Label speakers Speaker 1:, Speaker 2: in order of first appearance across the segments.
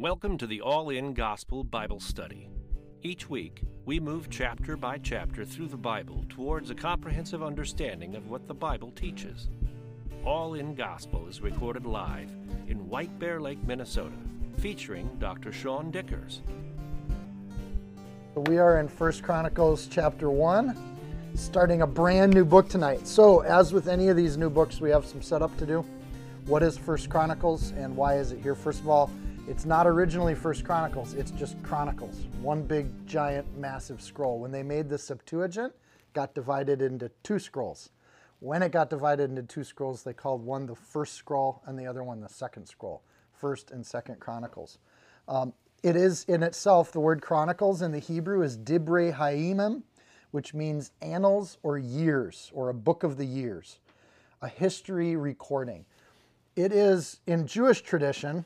Speaker 1: Welcome to the All In Gospel Bible Study. Each week, we move chapter by chapter through the Bible towards a comprehensive understanding of what the Bible teaches. All In Gospel is recorded live in White Bear Lake, Minnesota, featuring Dr. Sean Dickers.
Speaker 2: We are in First Chronicles chapter 1, starting a brand new book tonight. So, as with any of these new books, we have some setup to do. What is First Chronicles and why is it here? First of all, it's not originally First Chronicles, it's just Chronicles. One big, giant, massive scroll. When they made the Septuagint, got divided into two scrolls. When it got divided into two scrolls, they called one the first scroll and the other one the second scroll. First and Second Chronicles. Um, it is in itself, the word chronicles in the Hebrew is dibre hayimim, which means annals or years, or a book of the years, a history recording. It is in Jewish tradition,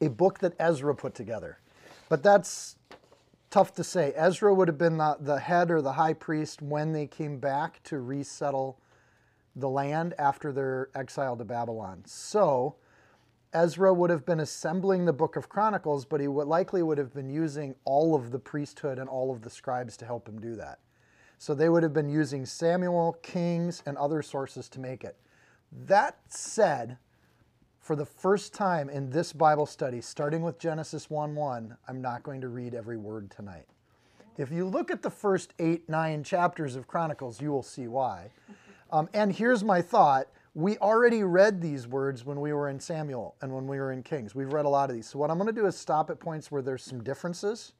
Speaker 2: a book that Ezra put together. But that's tough to say. Ezra would have been the, the head or the high priest when they came back to resettle the land after their exile to Babylon. So Ezra would have been assembling the book of Chronicles, but he would likely would have been using all of the priesthood and all of the scribes to help him do that. So they would have been using Samuel, Kings, and other sources to make it. That said, for the first time in this Bible study, starting with Genesis 1 1, I'm not going to read every word tonight. If you look at the first eight, nine chapters of Chronicles, you will see why. Um, and here's my thought we already read these words when we were in Samuel and when we were in Kings. We've read a lot of these. So, what I'm going to do is stop at points where there's some differences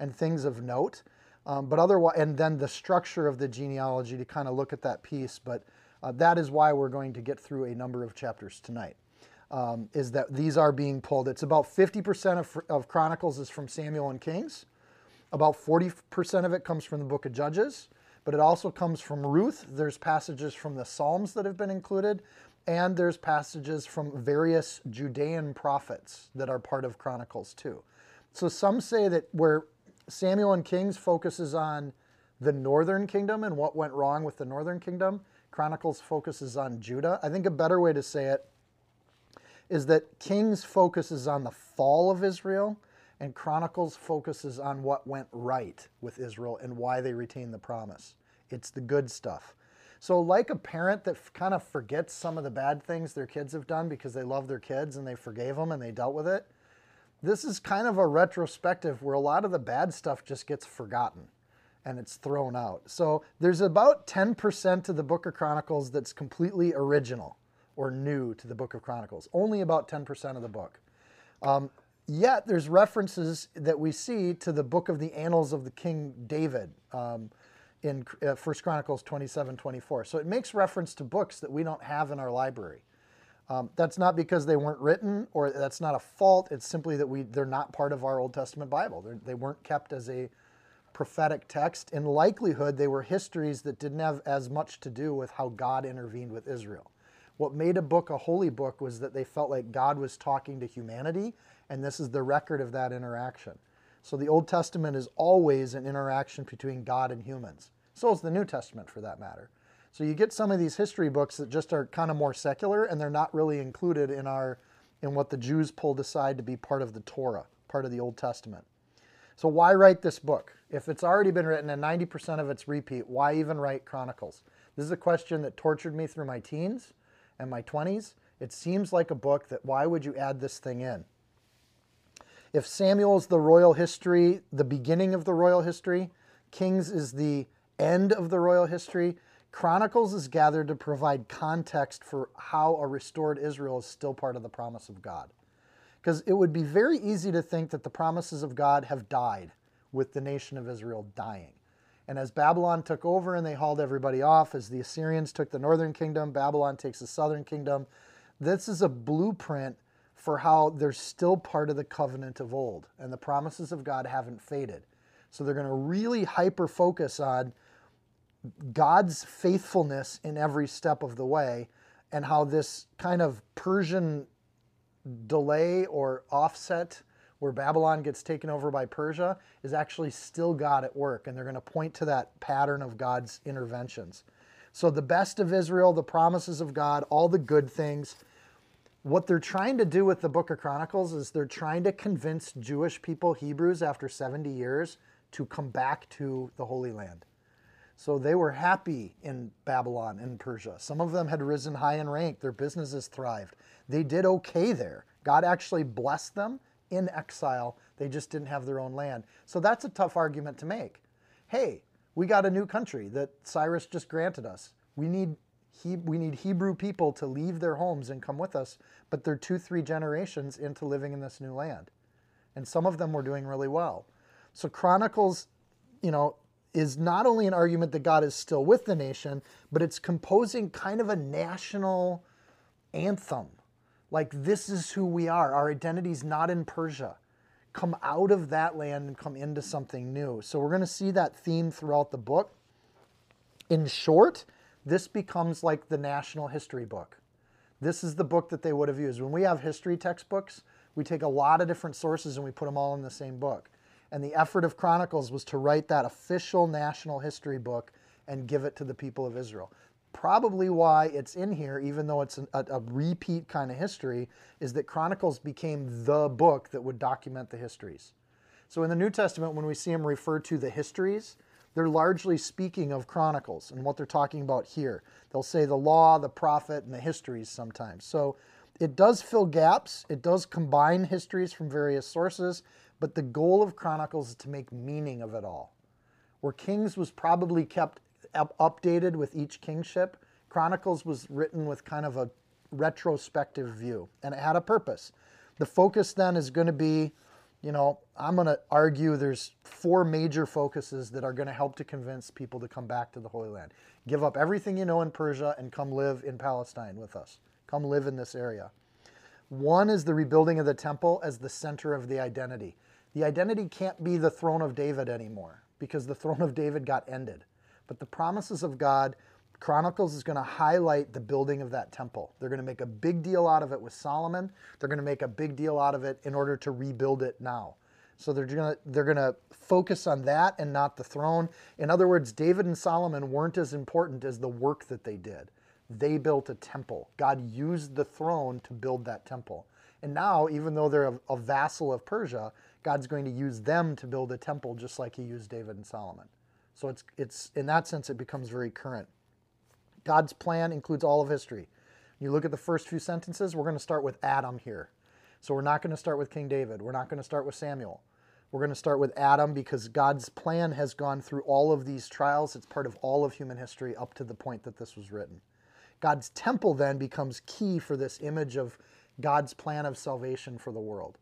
Speaker 2: and things of note. Um, but otherwise, and then the structure of the genealogy to kind of look at that piece. But uh, that is why we're going to get through a number of chapters tonight um, is that these are being pulled. It's about 50% of, of Chronicles is from Samuel and Kings. About 40% of it comes from the book of Judges, but it also comes from Ruth. There's passages from the Psalms that have been included, and there's passages from various Judean prophets that are part of Chronicles too. So some say that where Samuel and Kings focuses on the northern kingdom and what went wrong with the northern kingdom, Chronicles focuses on Judah. I think a better way to say it is that Kings focuses on the fall of Israel and Chronicles focuses on what went right with Israel and why they retained the promise. It's the good stuff. So, like a parent that kind of forgets some of the bad things their kids have done because they love their kids and they forgave them and they dealt with it, this is kind of a retrospective where a lot of the bad stuff just gets forgotten and it's thrown out. So, there's about 10% of the book of Chronicles that's completely original or new to the book of Chronicles, only about 10% of the book. Um, yet there's references that we see to the book of the annals of the King David um, in uh, 1 Chronicles 27 24. So it makes reference to books that we don't have in our library. Um, that's not because they weren't written or that's not a fault. It's simply that we they're not part of our Old Testament Bible. They're, they were not kept as a prophetic text. In likelihood, they were histories that didn't have as much to do with how God intervened with Israel. What made a book a holy book was that they felt like God was talking to humanity, and this is the record of that interaction. So the Old Testament is always an interaction between God and humans. So is the New Testament for that matter. So you get some of these history books that just are kind of more secular and they're not really included in our in what the Jews pulled aside to be part of the Torah, part of the Old Testament. So why write this book? If it's already been written and 90% of it's repeat, why even write Chronicles? This is a question that tortured me through my teens and my 20s, it seems like a book that why would you add this thing in? If Samuel is the royal history, the beginning of the royal history, Kings is the end of the royal history, Chronicles is gathered to provide context for how a restored Israel is still part of the promise of God. Because it would be very easy to think that the promises of God have died with the nation of Israel dying. And as Babylon took over and they hauled everybody off, as the Assyrians took the northern kingdom, Babylon takes the southern kingdom, this is a blueprint for how they're still part of the covenant of old. And the promises of God haven't faded. So they're going to really hyper focus on God's faithfulness in every step of the way and how this kind of Persian delay or offset where Babylon gets taken over by Persia is actually still God at work. And they're going to point to that pattern of God's interventions. So, the best of Israel, the promises of God, all the good things. What they're trying to do with the book of Chronicles is they're trying to convince Jewish people, Hebrews, after 70 years, to come back to the Holy Land. So they were happy in Babylon and Persia. Some of them had risen high in rank, their businesses thrived. They did okay there. God actually blessed them in exile. They just didn't have their own land. So that's a tough argument to make. Hey, we got a new country that Cyrus just granted us. We need he, we need Hebrew people to leave their homes and come with us, but they're two, three generations into living in this new land. And some of them were doing really well. So Chronicles, you know, is not only an argument that God is still with the nation, but it's composing kind of a national anthem. Like, this is who we are. Our identity is not in Persia. Come out of that land and come into something new. So, we're going to see that theme throughout the book. In short, this becomes like the national history book. This is the book that they would have used. When we have history textbooks, we take a lot of different sources and we put them all in the same book. And the effort of Chronicles was to write that official national history book and give it to the people of Israel. Probably why it's in here, even though it's a, a repeat kind of history, is that Chronicles became the book that would document the histories. So in the New Testament, when we see them refer to the histories, they're largely speaking of Chronicles and what they're talking about here. They'll say the law, the prophet, and the histories sometimes. So it does fill gaps, it does combine histories from various sources, but the goal of Chronicles is to make meaning of it all. Where Kings was probably kept up- updated with each kingship, Chronicles was written with kind of a retrospective view, and it had a purpose. The focus then is going to be you know, I'm going to argue there's four major focuses that are going to help to convince people to come back to the Holy Land. Give up everything you know in Persia and come live in Palestine with us. Come live in this area. One is the rebuilding of the temple as the center of the identity. The identity can't be the throne of David anymore because the throne of David got ended. But the promises of God Chronicles is going to highlight the building of that temple. They're going to make a big deal out of it with Solomon. They're going to make a big deal out of it in order to rebuild it now. So they're going to they're going to focus on that and not the throne. In other words, David and Solomon weren't as important as the work that they did. They built a temple. God used the throne to build that temple. And now, even though they're a, a vassal of Persia, God's going to use them to build a temple just like he used David and Solomon. So it's it's in that sense it becomes very current. God's plan includes all of history. You look at the first few sentences, we're going to start with Adam here. So we're not going to start with King David. We're not going to start with Samuel. We're going to start with Adam because God's plan has gone through all of these trials. It's part of all of human history up to the point that this was written. God's temple then becomes key for this image of God's plan of salvation for the world.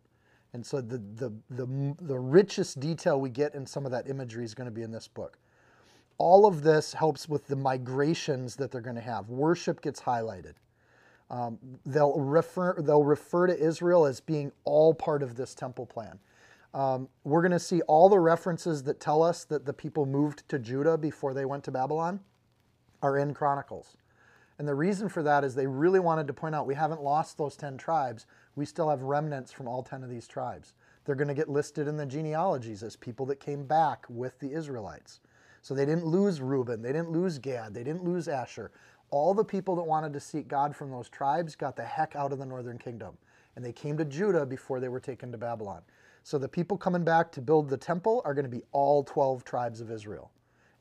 Speaker 2: And so the, the, the, the richest detail we get in some of that imagery is going to be in this book all of this helps with the migrations that they're going to have. Worship gets highlighted. Um, they'll refer they'll refer to Israel as being all part of this temple plan. Um, we're going to see all the references that tell us that the people moved to Judah before they went to Babylon are in Chronicles. And the reason for that is they really wanted to point out we haven't lost those 10 tribes. We still have remnants from all 10 of these tribes. They're going to get listed in the genealogies as people that came back with the Israelites. So they didn't lose Reuben, they didn't lose Gad, they didn't lose Asher. All the people that wanted to seek God from those tribes got the heck out of the northern kingdom. And they came to Judah before they were taken to Babylon. So the people coming back to build the temple are going to be all 12 tribes of Israel.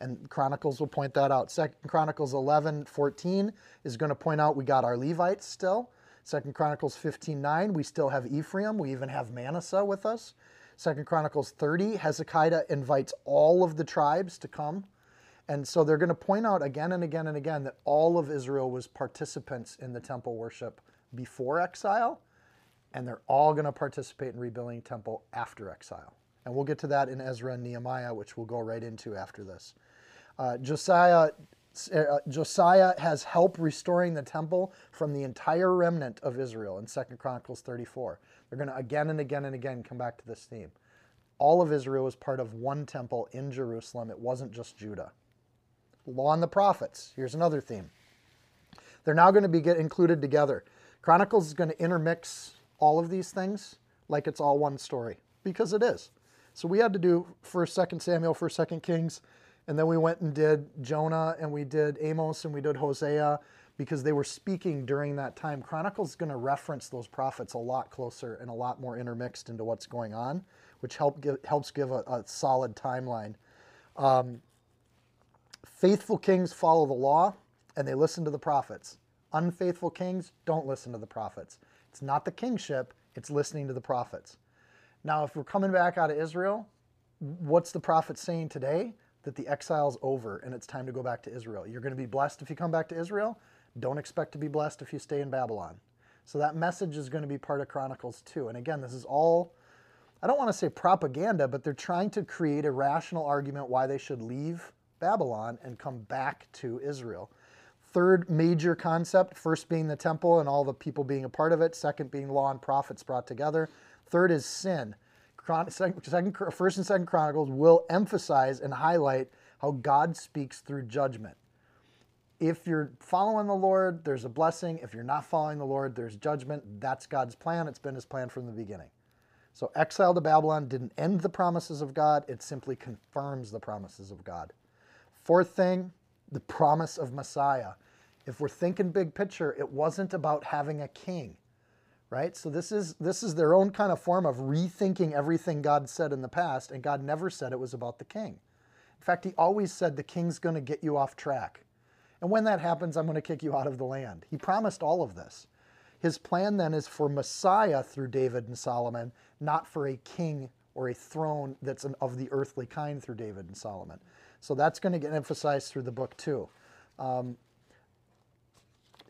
Speaker 2: And Chronicles will point that out. Second Chronicles 11, 14 is going to point out we got our Levites still. Second Chronicles 15, 9, we still have Ephraim. We even have Manasseh with us. Second Chronicles 30, Hezekiah invites all of the tribes to come. And so they're going to point out again and again and again that all of Israel was participants in the temple worship before exile, and they're all going to participate in rebuilding temple after exile. And we'll get to that in Ezra and Nehemiah, which we'll go right into after this. Uh, Josiah, uh, Josiah has help restoring the temple from the entire remnant of Israel in Second Chronicles 34. They're going to again and again and again come back to this theme. All of Israel was part of one temple in Jerusalem. It wasn't just Judah. Law and the prophets. Here's another theme. They're now going to be get included together. Chronicles is going to intermix all of these things like it's all one story because it is. So we had to do first, second Samuel, first, second Kings, and then we went and did Jonah and we did Amos and we did Hosea. Because they were speaking during that time. Chronicles is going to reference those prophets a lot closer and a lot more intermixed into what's going on, which help give, helps give a, a solid timeline. Um, faithful kings follow the law and they listen to the prophets. Unfaithful kings don't listen to the prophets. It's not the kingship, it's listening to the prophets. Now, if we're coming back out of Israel, what's the prophet saying today? That the exile's over and it's time to go back to Israel. You're going to be blessed if you come back to Israel. Don't expect to be blessed if you stay in Babylon. So that message is going to be part of Chronicles too. And again, this is all, I don't want to say propaganda, but they're trying to create a rational argument why they should leave Babylon and come back to Israel. Third major concept, first being the temple and all the people being a part of it, second being law and prophets brought together. Third is sin. Second, first and second Chronicles will emphasize and highlight how God speaks through judgment if you're following the Lord, there's a blessing. If you're not following the Lord, there's judgment. That's God's plan. It's been his plan from the beginning. So, exile to Babylon didn't end the promises of God, it simply confirms the promises of God. Fourth thing, the promise of Messiah. If we're thinking big picture, it wasn't about having a king, right? So this is this is their own kind of form of rethinking everything God said in the past, and God never said it was about the king. In fact, he always said the king's going to get you off track. And when that happens, I'm going to kick you out of the land. He promised all of this. His plan then is for Messiah through David and Solomon, not for a king or a throne that's an, of the earthly kind through David and Solomon. So that's going to get emphasized through the book too. Um,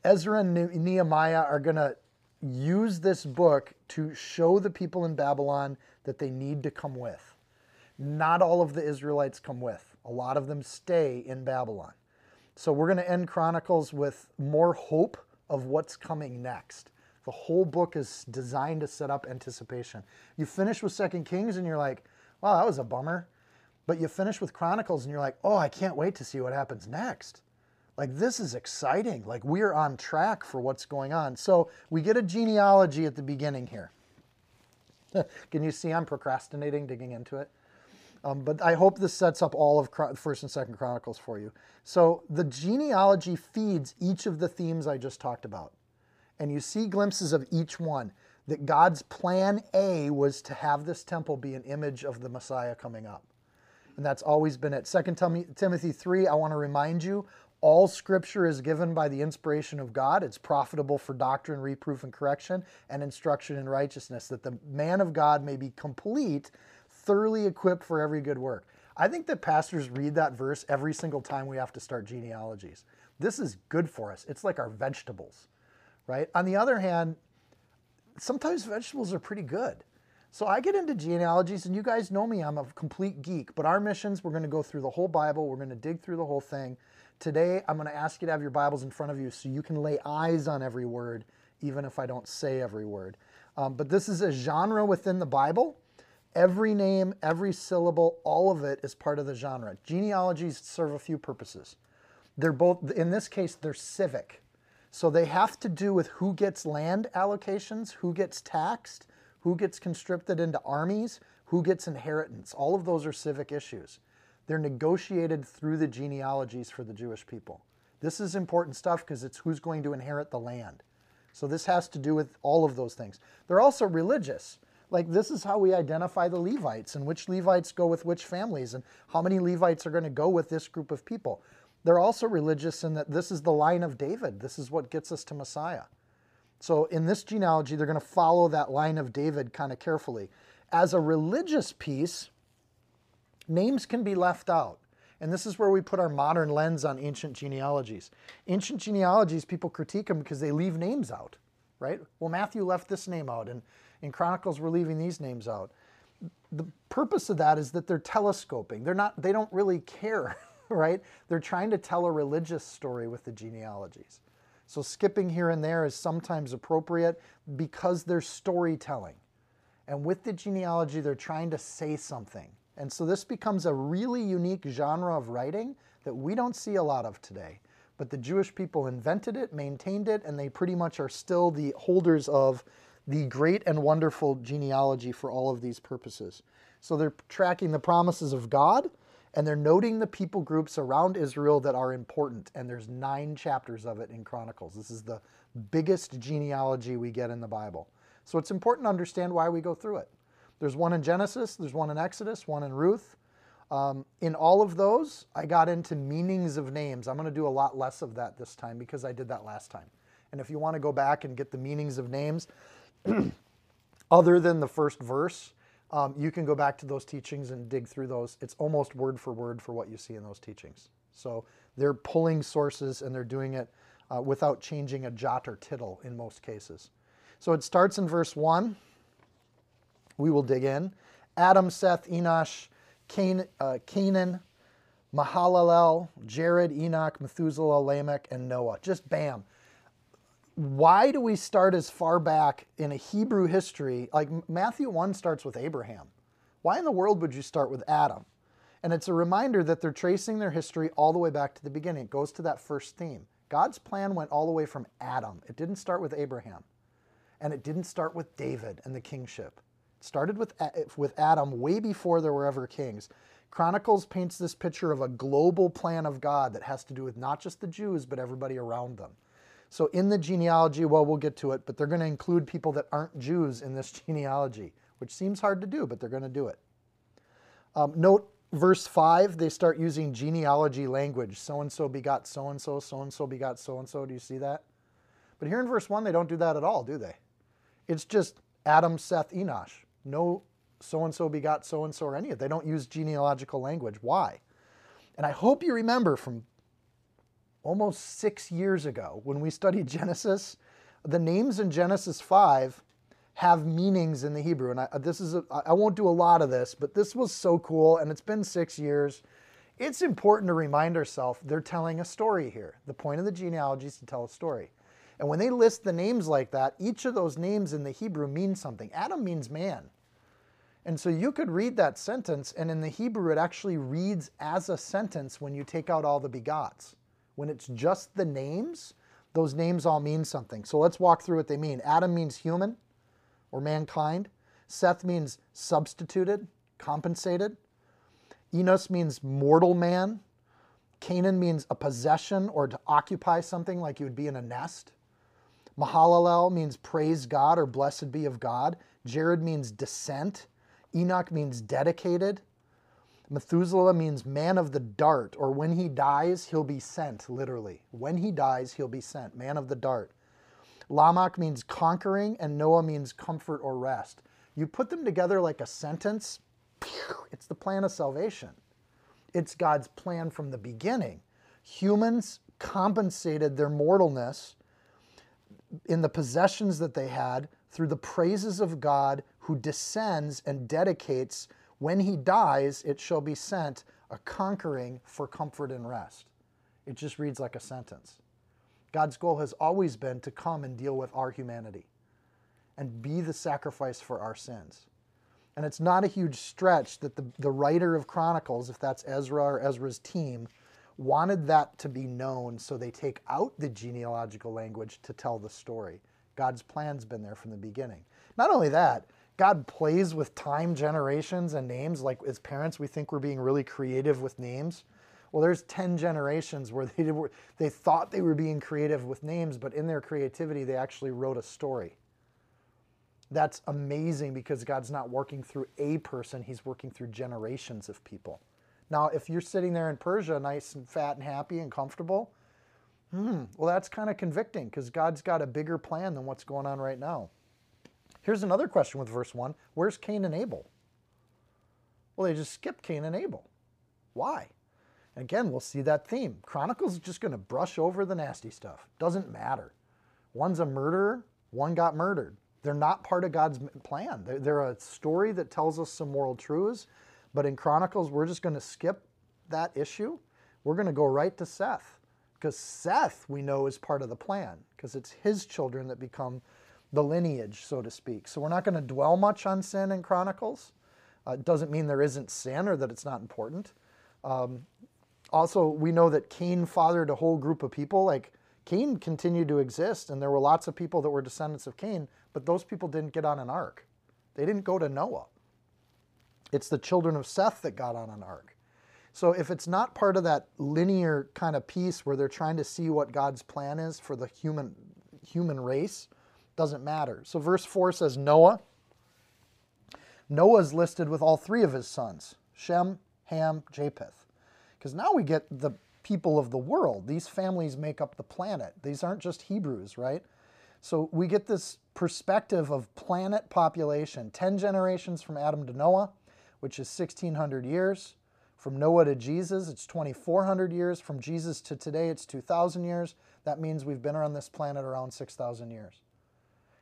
Speaker 2: Ezra and Nehemiah are going to use this book to show the people in Babylon that they need to come with. Not all of the Israelites come with, a lot of them stay in Babylon. So we're going to end Chronicles with more hope of what's coming next. The whole book is designed to set up anticipation. You finish with Second Kings and you're like, wow, that was a bummer. But you finish with Chronicles and you're like, oh, I can't wait to see what happens next. Like, this is exciting. Like, we're on track for what's going on. So, we get a genealogy at the beginning here. Can you see I'm procrastinating digging into it? Um, but I hope this sets up all of First and Second Chronicles for you. So the genealogy feeds each of the themes I just talked about, and you see glimpses of each one. That God's plan A was to have this temple be an image of the Messiah coming up, and that's always been it. Second Timothy three. I want to remind you. All scripture is given by the inspiration of God. It's profitable for doctrine, reproof, and correction, and instruction in righteousness, that the man of God may be complete, thoroughly equipped for every good work. I think that pastors read that verse every single time we have to start genealogies. This is good for us. It's like our vegetables, right? On the other hand, sometimes vegetables are pretty good. So I get into genealogies, and you guys know me, I'm a complete geek. But our missions, we're going to go through the whole Bible, we're going to dig through the whole thing. Today, I'm going to ask you to have your Bibles in front of you so you can lay eyes on every word, even if I don't say every word. Um, but this is a genre within the Bible Every name, every syllable, all of it is part of the genre. Genealogies serve a few purposes. They're both, in this case, they're civic. So they have to do with who gets land allocations, who gets taxed, who gets conscripted into armies, who gets inheritance. All of those are civic issues. They're negotiated through the genealogies for the Jewish people. This is important stuff because it's who's going to inherit the land. So this has to do with all of those things. They're also religious like this is how we identify the Levites and which Levites go with which families and how many Levites are going to go with this group of people. They're also religious in that this is the line of David. This is what gets us to Messiah. So in this genealogy, they're going to follow that line of David kind of carefully. As a religious piece, names can be left out. And this is where we put our modern lens on ancient genealogies. Ancient genealogies, people critique them because they leave names out, right? Well, Matthew left this name out, and in Chronicles, we're leaving these names out. The purpose of that is that they're telescoping. They're not, they don't really care, right? They're trying to tell a religious story with the genealogies. So skipping here and there is sometimes appropriate because they're storytelling. And with the genealogy, they're trying to say something. And so this becomes a really unique genre of writing that we don't see a lot of today. But the Jewish people invented it, maintained it, and they pretty much are still the holders of the great and wonderful genealogy for all of these purposes. So they're tracking the promises of God And they're noting the people groups around Israel that are important. And there's nine chapters of it in Chronicles. This is the biggest genealogy we get in the Bible. So it's important to understand why we go through it. There's one in Genesis, there's one in Exodus, one in Ruth. Um, in all of those, I got into meanings of names. I'm going to do a lot less of that this time because I did that last time. And if you want to go back and get the meanings of names, other than the first verse, um, you can go back to those teachings and dig through those. It's almost word for word for what you see in those teachings. So they're pulling sources and they're doing it uh, without changing a jot or tittle in most cases. So it starts in verse 1. We will dig in. Adam, Seth, Enosh, Cain, uh, Canaan, Mahalalel, Jared, Enoch, Methuselah, Lamech, and Noah. Just bam. Why do we start as far back in a Hebrew history? Like Matthew 1 starts with Abraham. Why in the world would you start with Adam? And it's a reminder that they're tracing their history all the way back to the beginning. It goes to that first theme. God's plan went all the way from Adam. It didn't start with Abraham. And it didn't start with David and the kingship. It started with, with Adam way before there were ever kings. Chronicles paints this picture of a global plan of God that has to do with not just the Jews, but everybody around them. So in the genealogy, well, we'll get to it, but they're going to include people that aren't Jews in this genealogy, which seems hard to do, but they're going to do it. Um, note verse 5, they start using genealogy language. So and so begot so and so, so and so begot so and so. Do you see that? But here in verse 1, they don't do that at all, do they? It's just Adam, Seth, Enosh. No so and so begot so and so or any of it. They don't use genealogical language. Why? And I hope you remember from almost six years ago when we studied Genesis, the names in Genesis 5 have meanings in the Hebrew. And I, uh, this is a, I won't do a lot of this, but this was so cool, and it's been six years. It's important to remind ourselves they're telling a story here. The point of the genealogy is to tell a story. And when they list the names like that, each of those names in the Hebrew means something. Adam means man. And so you could read that sentence, and in the Hebrew, it actually reads as a sentence when you take out all the begots. When it's just the names, those names all mean something. So let's walk through what they mean. Adam means human or mankind. Seth means substituted, compensated. Enos means mortal man. Canaan means a possession or to occupy something like you would be in a nest. Mahalalel means praise God or blessed be of God. Jared means descent. Enoch means dedicated. Methuselah means man of the dart, or when he dies, he'll be sent, literally. When he dies, he'll be sent, man of the dart. Lamech means conquering, and Noah means comfort or rest. You put them together like a sentence, it's the plan of salvation. It's God's plan from the beginning. Humans compensated their mortalness in the possessions that they had through the praises of God who descends and dedicates when he dies, it shall be sent a conquering for comfort and rest. It just reads like a sentence. God's goal has always been to come and deal with our humanity and be the sacrifice for our sins. And it's not a huge stretch that the, the writer of Chronicles, if that's Ezra or Ezra's team, wanted that to be known so they take out the genealogical language to tell the story. God's plan's been there from the beginning. Not only that, God plays with time, generations, and names. Like as parents, we think we're being really creative with names. Well, there's 10 generations where they, did, they thought they were being creative with names, but in their creativity, they actually wrote a story. That's amazing because God's not working through a person, He's working through generations of people. Now, if you're sitting there in Persia, nice and fat and happy and comfortable, hmm, well, that's kind of convicting because God's got a bigger plan than what's going on right now. Here's another question with verse 1 Where's Cain and Abel? Well, they just skipped Cain and Abel. Why? Again, we'll see that theme. Chronicles is just going to brush over the nasty stuff. Doesn't matter. One's a murderer, one got murdered. They're not part of God's plan. They're, they're a story that tells us some moral truths, but in Chronicles, we're just going to skip that issue. We're going to go right to Seth because Seth, we know, is part of the plan because it's his children that become the lineage, so to speak. So we're not going to dwell much on sin in Chronicles. Uh, it doesn't mean there isn't sin or that it's not important. Um, also, we know that Cain fathered a whole group of people. Like Cain continued to exist, and there were lots of people that were descendants of Cain, but those people didn't get on an ark. They didn't go to Noah. It's the children of Seth that got on an ark. So if it's not part of that linear kind of piece where they're trying to see what God's plan is for the human human race, doesn't matter. So verse 4 says Noah. Noah's listed with all three of his sons, Shem, Ham, Japheth. Because now we get the people of the world. These families make up the planet. These aren't just Hebrews, right? So we get this perspective of planet population 10 generations from Adam to Noah, which is 1600 years. From Noah to Jesus, it's 2,400 years. From Jesus to today, it's 2,000 years. That means we've been around this planet around 6,000 years.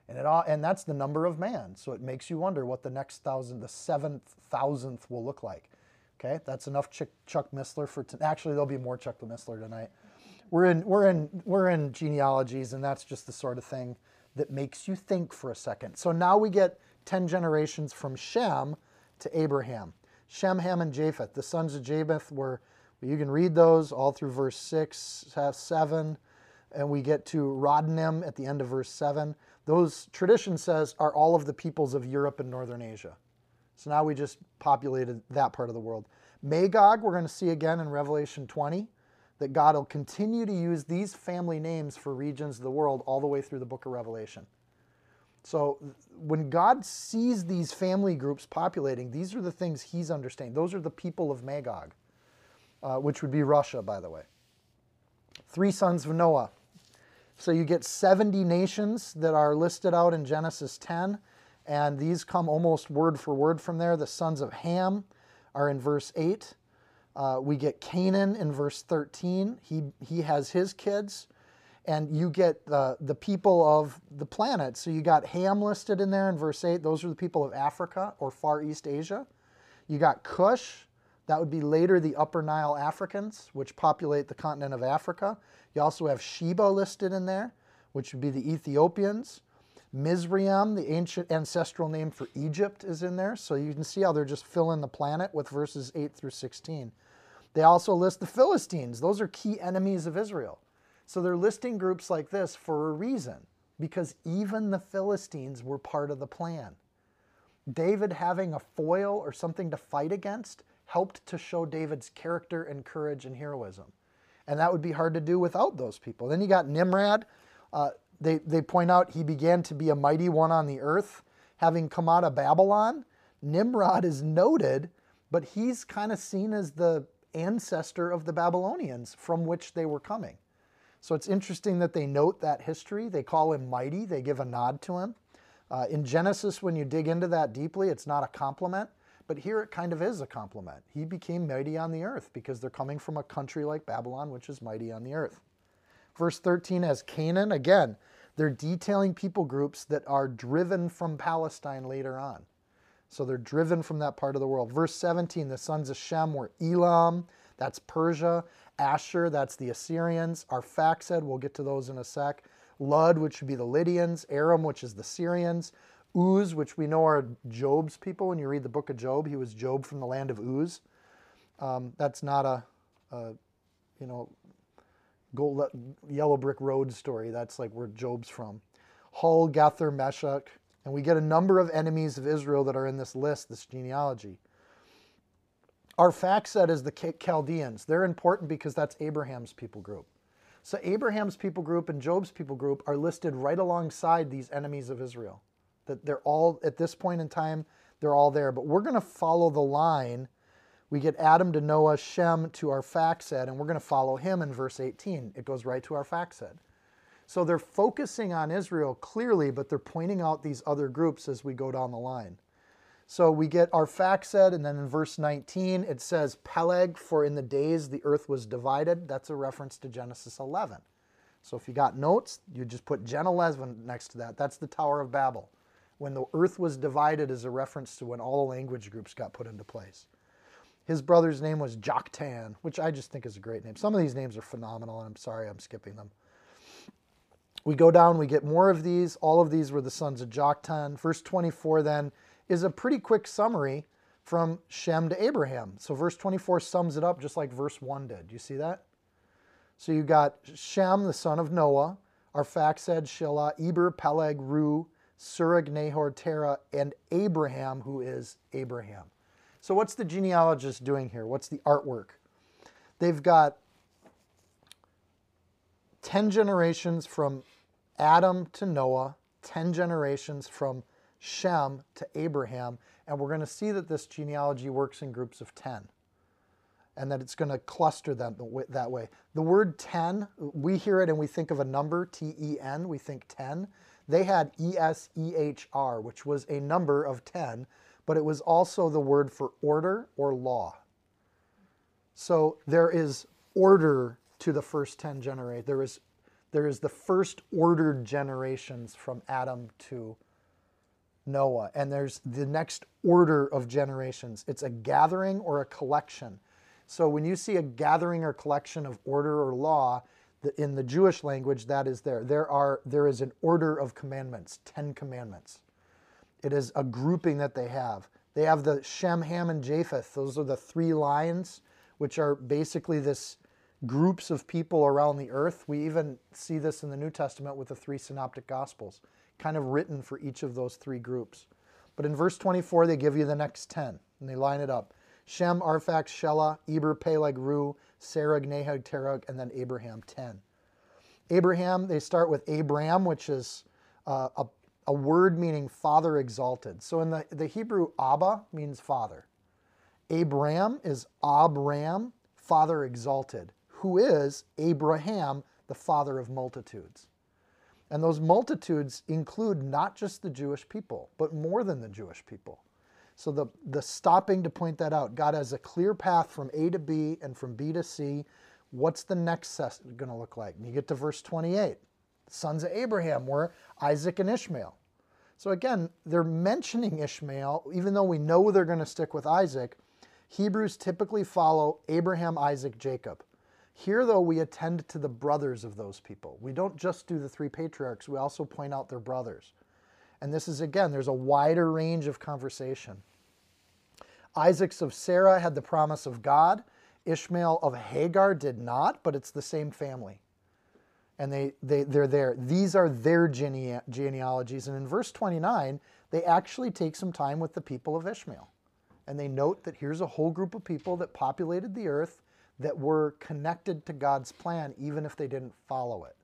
Speaker 2: And, it and that's the number of man. So it makes you wonder what the next thousand, the seventh thousandth will look like. Okay, that's enough Chuck, Chuck Missler for t- actually there'll be more Chuck the Missler tonight. We're in we're in we're in genealogies, and that's just the sort of thing that makes you think for a second. So now we get ten generations from Shem to Abraham. Shem, Ham, and Japheth. The sons of Japheth were. You can read those all through verse six, seven, and we get to Rodanim at the end of verse seven. Those tradition says are all of the peoples of Europe and Northern Asia. So now we just populated that part of the world. Magog, we're going to see again in Revelation 20 that God will continue to use these family names for regions of the world all the way through the book of Revelation. So when God sees these family groups populating, these are the things he's understanding. Those are the people of Magog, uh, which would be Russia, by the way. Three sons of Noah. So you get 70 nations that are listed out in Genesis 10 and these come almost word for word from there. The sons of Ham are in verse 8. Uh, we get Canaan in verse 13. He, he has his kids. And you get the, the people of the planet. So you got Ham listed in there in verse 8. Those are the people of Africa or Far East Asia. You got Cush. That would be later the Upper Nile Africans, which populate the continent of Africa. You also have Sheba listed in there, which would be the Ethiopians. Mizraim, the ancient ancestral name for Egypt, is in there. So you can see how they're just filling the planet with verses 8 through 16. They also list the Philistines. Those are key enemies of Israel. So they're listing groups like this for a reason, because even the Philistines were part of the plan. David having a foil or something to fight against helped to show David's character and courage and heroism. And that would be hard to do without those people. Then you got Nimrod. Uh, they, they point out he began to be a mighty one on the earth, having come out of Babylon. Nimrod is noted, but he's kind of seen as the ancestor of the Babylonians from which they were coming. So it's interesting that they note that history. They call him mighty, they give a nod to him. Uh, in Genesis, when you dig into that deeply, it's not a compliment, but here it kind of is a compliment. He became mighty on the earth because they're coming from a country like Babylon, which is mighty on the earth. Verse 13 has Canaan. Again, they're detailing people groups that are driven from Palestine later on. So they're driven from that part of the world. Verse 17, the sons of Shem were Elam, that's Persia. Asshur, that's the Assyrians. Arphaxad, we'll get to those in a sec. Lud, which would be the Lydians. Aram, which is the Syrians. Uz, which we know are Job's people. When you read the book of Job, he was Job from the land of Uz. Um, that's not a, a, you know, gold, yellow brick road story. That's like where Job's from. Hul, Gether, Meshach. And we get a number of enemies of Israel that are in this list, this genealogy. Arphaxad is the Chaldeans. They're important because that's Abraham's people group. So Abraham's people group and Job's people group are listed right alongside these enemies of Israel. That they're all, at this point in time, they're all there. But we're going to follow the line we get Adam to Noah, Shem to Arphaxad, and we're going to follow him in verse 18. It goes right to Arphaxad. So they're focusing on Israel clearly, but they're pointing out these other groups as we go down the line. So we get Arphaxad, and then in verse 19 it says Peleg, for in the days the earth was divided. That's a reference to Genesis 11. So if you got notes, you just put Gen 11 next to that. That's the Tower of Babel. When the earth was divided is a reference to when all the language groups got put into place. His brother's name was Joktan, which I just think is a great name. Some of these names are phenomenal, and I'm sorry I'm skipping them. We go down, we get more of these. All of these were the sons of Joktan. Verse 24 then is a pretty quick summary from Shem to Abraham. So verse 24 sums it up just like verse 1 did. Do you see that? So you got Shem, the son of Noah, Arphaxad, Shelah, Eber, Peleg, Ru, Serug, Nahor, Terah, and Abraham, who is Abraham. So, what's the genealogist doing here? What's the artwork? they've got 10 generations from Adam to Noah, 10 generations from Shem to Abraham, and we're going to see that this genealogy works in groups of 10 and that it's going to cluster them that way. The word 10, we hear it and we think of a number, T E N, we think 10. They had E S E H R, which was a number of 10, but it was also the word for order or law. So there is order to the first 10 generate. There is there is the first ordered generations from Adam to Noah, and there's the next order of generations. It's a gathering or a collection. So when you see a gathering or collection of order or law, in the Jewish language, that is there. There are there is an order of commandments, ten commandments. It is a grouping that they have. They have the Shem, Ham, and Japheth. Those are the three lines, which are basically this groups of people around the earth. We even see this in the New Testament with the three synoptic gospels, kind of written for each of those three groups. But in verse 24, they give you the next 10, and they line it up. Shem, Arphax, Shelah, Eber, Peleg, Ru, Serug, Nahag, Terug, and then Abraham, 10. Abraham, they start with Abram, which is uh, a, a word meaning father exalted. So in the, the Hebrew, Abba means father. Abram is Abram, father exalted, who is Abraham, the father of multitudes. And those multitudes include not just the Jewish people, but more than the Jewish people. So the, the stopping to point that out, God has a clear path from A to B and from B to C. What's the next going to look like? And you get to verse 28. The sons of Abraham were Isaac and Ishmael. So again, they're mentioning Ishmael, even though we know they're going to stick with Isaac. Hebrews typically follow Abraham, Isaac, Jacob. Here, though, we attend to the brothers of those people. We don't just do the three patriarchs, we also point out their brothers. And this is, again, there's a wider range of conversation. Isaacs of Sarah had the promise of God. Ishmael of Hagar did not, but it's the same family. And they, they, they're there. These are their gene- genealogies. And in verse 29, they actually take some time with the people of Ishmael. And they note that here's a whole group of people that populated the earth that were connected to God's plan, even if they didn't follow it.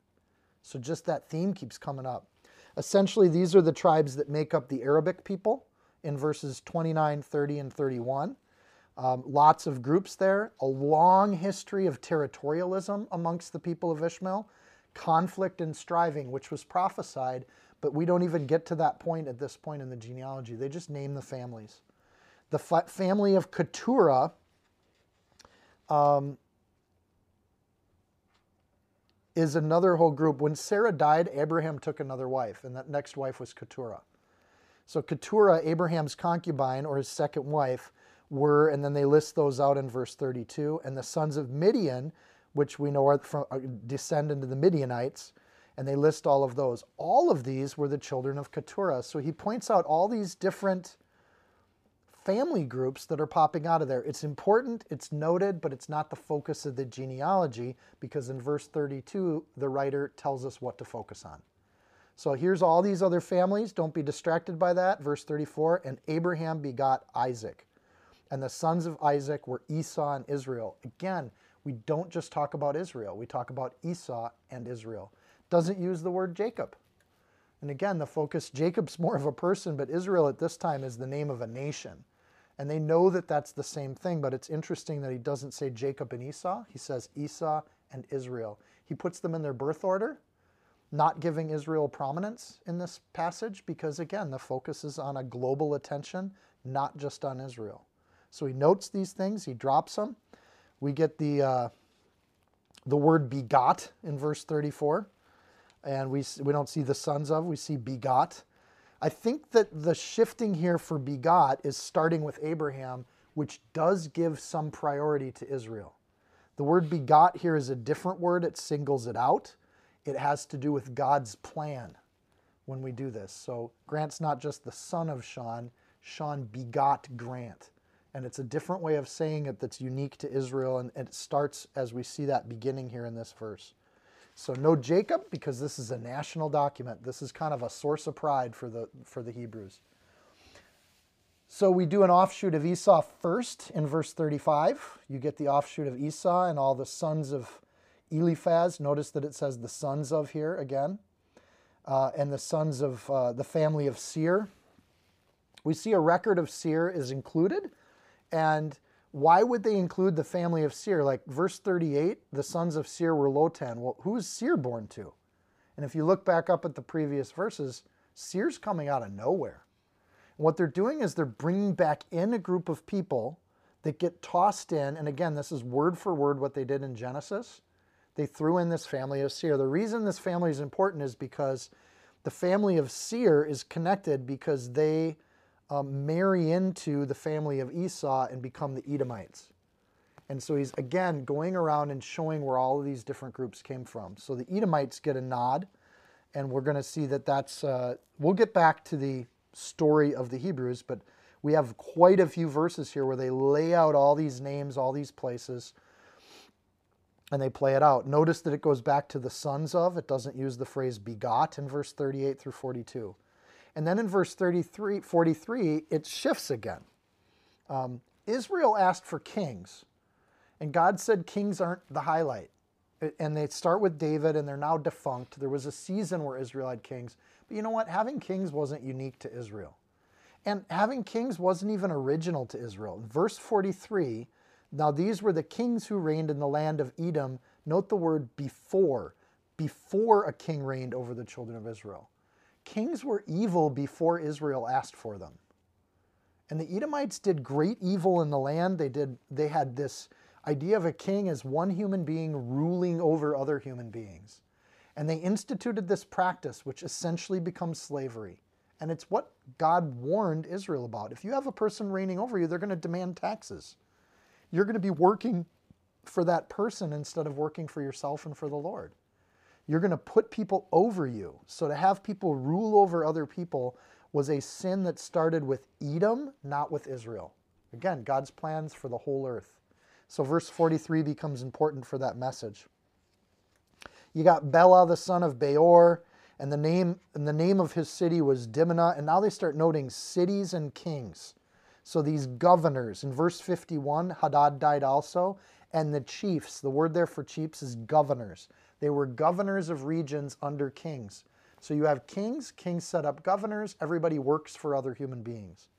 Speaker 2: So just that theme keeps coming up. Essentially, these are the tribes that make up the Arabic people in verses 29, 30, and 31. Um, lots of groups there, a long history of territorialism amongst the people of Ishmael, conflict and striving, which was prophesied, but we don't even get to that point at this point in the genealogy. They just name the families. The fa- family of Keturah um, is another whole group. When Sarah died, Abraham took another wife, and that next wife was Keturah. So Keturah, Abraham's concubine or his second wife, were, and then they list those out in verse 32, and the sons of Midian, which we know are from, uh, descend into the Midianites, and they list all of those. All of these were the children of Keturah. So he points out all these different family groups that are popping out of there. It's important, it's noted, but it's not the focus of the genealogy because in verse 32, the writer tells us what to focus on. So here's all these other families. Don't be distracted by that. Verse 34 And Abraham begot Isaac. And the sons of Isaac were Esau and Israel. Again, we don't just talk about Israel, we talk about Esau and Israel. Doesn't use the word Jacob. And again, the focus Jacob's more of a person, but Israel at this time is the name of a nation. And they know that that's the same thing, but it's interesting that he doesn't say Jacob and Esau. He says Esau and Israel. He puts them in their birth order, not giving Israel prominence in this passage because, again, the focus is on a global attention, not just on Israel. So he notes these things, he drops them. We get the, uh, the word begot in verse 34, and we, we don't see the sons of, we see begot. I think that the shifting here for begot is starting with Abraham, which does give some priority to Israel. The word begot here is a different word, it singles it out it has to do with God's plan when we do this. So Grant's not just the son of Sean, Sean begot Grant. And it's a different way of saying it that's unique to Israel, and it starts as we see that beginning here in this verse. So no Jacob because this is a national document. This is kind of a source of pride for the for the Hebrews. So we do an offshoot of Esau first in verse 35. You get the offshoot of Esau and all the sons of Eliphaz. Notice that it says the sons of here again. Uh, and the sons of uh, the family of Seir. We see a record of Seir is included. And why would they include the family of Seir? Like verse 38, the sons of Seir were Lotan. Well, who is Seir born to? And if you look back up at the previous verses, Seir's coming out of nowhere. And what they're doing is they're bringing back in a group of people that get tossed in. And again, this is word for word what they did in Genesis. They threw in this family of Seir. The reason this family is important is because the family of Seir is connected because they um, marry into the family of Esau and become the Edomites. And so he's again going around and showing where all of these different groups came from. So the Edomites get a nod, and we're going to see that that's. Uh, we'll get back to the story of the Hebrews, but we have quite a few verses here where they lay out all these names, all these places, and they play it out. Notice that it goes back to the sons of, it doesn't use the phrase begot in verse 38 through 42. And then in verse 33, 43, it shifts again. Um, Israel asked for kings, and God said kings aren't the highlight. And they start with David, and they're now defunct. There was a season where Israel had kings. But you know what? Having kings wasn't unique to Israel. And having kings wasn't even original to Israel. In verse 43 now these were the kings who reigned in the land of Edom. Note the word before. Before a king reigned over the children of Israel. Kings were evil before Israel asked for them. And the Edomites did great evil in the land. They did they had this idea of a king as one human being ruling over other human beings. And they instituted this practice, which essentially becomes slavery. And it's what God warned Israel about. If you have a person reigning over you, they're going to demand taxes. You're going to be working for that person instead of working for yourself and for the Lord. You're going to put people over you. So to have people rule over other people was a sin that started with Edom, not with Israel. Again, God's plans for the whole earth. So verse 43 becomes important for that message. You got Bela, the son of Beor, and the name and the name of his city was Dimnah. And now they start noting cities and kings. So these governors in verse 51, Hadad died also, and the chiefs. The word there for chiefs is governors. They were governors of regions under kings. So you have kings, kings set up governors, everybody works for other human beings.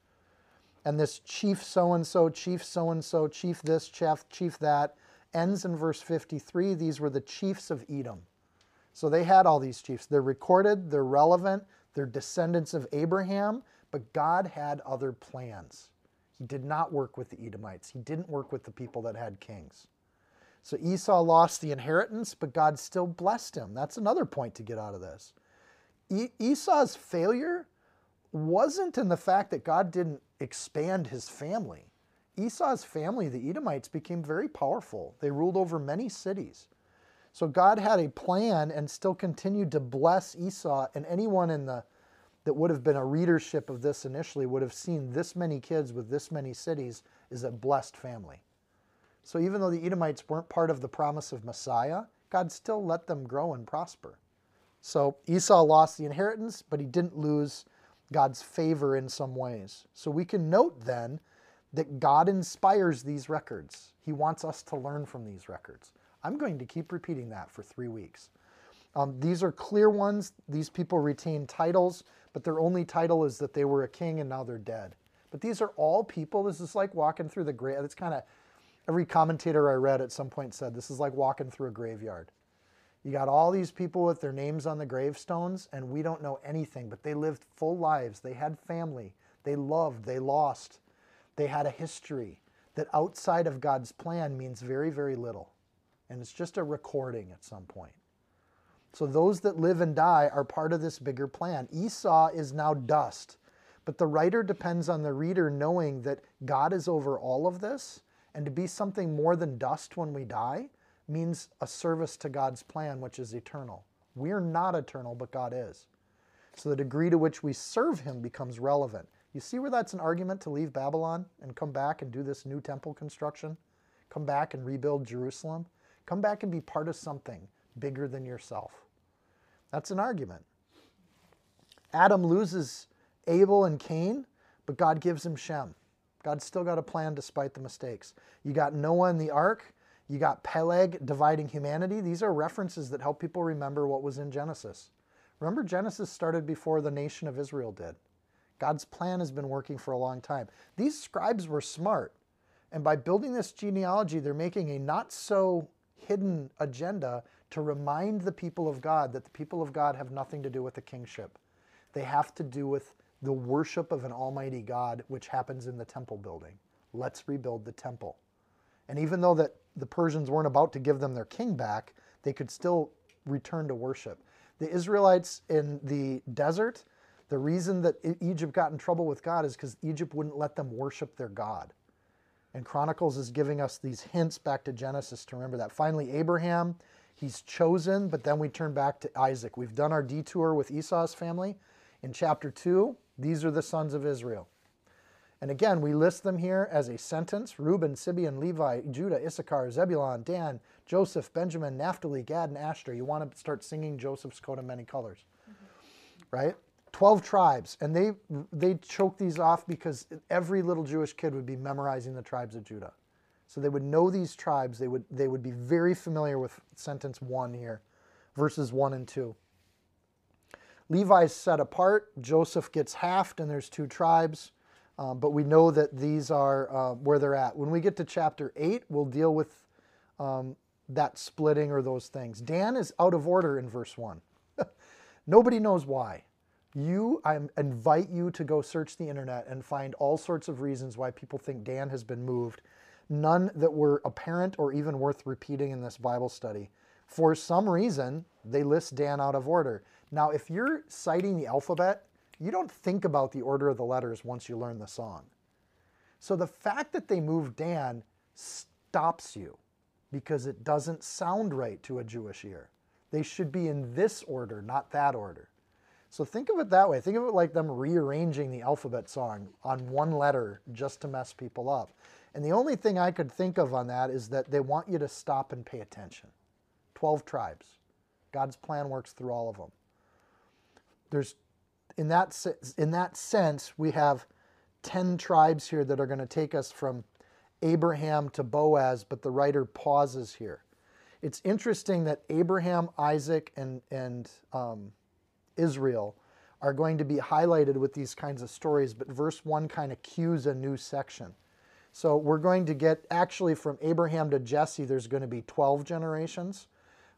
Speaker 2: And this chief so and so, chief so and so, chief this, chief, chief that, ends in verse 53. These were the chiefs of Edom. So they had all these chiefs. They're recorded, they're relevant, they're descendants of Abraham, but God had other plans. He did not work with the Edomites, He didn't work with the people that had kings. So Esau lost the inheritance, but God still blessed him. That's another point to get out of this. E- Esau's failure wasn't in the fact that God didn't expand his family. Esau's family, the Edomites, became very powerful. They ruled over many cities. So God had a plan and still continued to bless Esau, and anyone in the that would have been a readership of this initially would have seen this many kids with this many cities is a blessed family. So even though the Edomites weren't part of the promise of Messiah, God still let them grow and prosper. So Esau lost the inheritance, but he didn't lose God's favor in some ways. So we can note then that God inspires these records. He wants us to learn from these records. I'm going to keep repeating that for three weeks. Um, these are clear ones. These people retain titles, but their only title is that they were a king and now they're dead. But these are all people. This is like walking through the grave. It's kind of every commentator I read at some point said this is like walking through a graveyard. You got all these people with their names on the gravestones, and we don't know anything, but they lived full lives. They had family. They loved. They lost. They had a history that outside of God's plan means very, very little. And it's just a recording at some point. So those that live and die are part of this bigger plan. Esau is now dust. But the writer depends on the reader knowing that God is over all of this, and to be something more than dust when we die means a service to God's plan, which is eternal. We're not eternal, but God is. So the degree to which we serve Him becomes relevant. You see where that's an argument to leave Babylon and come back and do this new temple construction? Come back and rebuild Jerusalem? Come back and be part of something bigger than yourself. That's an argument. Adam loses Abel and Cain, but God gives him Shem. God's still got a plan despite the mistakes. You got Noah and the ark. You got Peleg dividing humanity. These are references that help people remember what was in Genesis. Remember, Genesis started before the nation of Israel did. God's plan has been working for a long time. These scribes were smart. And by building this genealogy, they're making a not so hidden agenda to remind the people of God that the people of God have nothing to do with the kingship. They have to do with the worship of an almighty God, which happens in the temple building. Let's rebuild the temple. And even though that the Persians weren't about to give them their king back, they could still return to worship. The Israelites in the desert, the reason that Egypt got in trouble with God is because Egypt wouldn't let them worship their God. And Chronicles is giving us these hints back to Genesis to remember that. Finally, Abraham, he's chosen, but then we turn back to Isaac. We've done our detour with Esau's family. In chapter 2, these are the sons of Israel. And again, we list them here as a sentence Reuben, Simeon, Levi, Judah, Issachar, Zebulon, Dan, Joseph, Benjamin, Naphtali, Gad, and Asher. You want to start singing Joseph's coat of many colors, mm-hmm. right? 12 tribes. And they, they choke these off because every little Jewish kid would be memorizing the tribes of Judah. So they would know these tribes. They would, they would be very familiar with sentence one here, verses one and two. Levi's set apart. Joseph gets halved, and there's two tribes. Um, but we know that these are uh, where they're at. When we get to chapter 8, we'll deal with um, that splitting or those things. Dan is out of order in verse 1. Nobody knows why. You, I invite you to go search the internet and find all sorts of reasons why people think Dan has been moved. None that were apparent or even worth repeating in this Bible study. For some reason, they list Dan out of order. Now, if you're citing the alphabet, you don't think about the order of the letters once you learn the song. So the fact that they moved Dan stops you because it doesn't sound right to a Jewish ear. They should be in this order, not that order. So think of it that way. Think of it like them rearranging the alphabet song on one letter just to mess people up. And the only thing I could think of on that is that they want you to stop and pay attention. 12 tribes. God's plan works through all of them. There's in that in that sense, we have 10 tribes here that are going to take us from Abraham to Boaz, but the writer pauses here. It's interesting that Abraham, Isaac, and, and um, Israel are going to be highlighted with these kinds of stories, but verse 1 kind of cues a new section. So we're going to get actually from Abraham to Jesse, there's going to be 12 generations.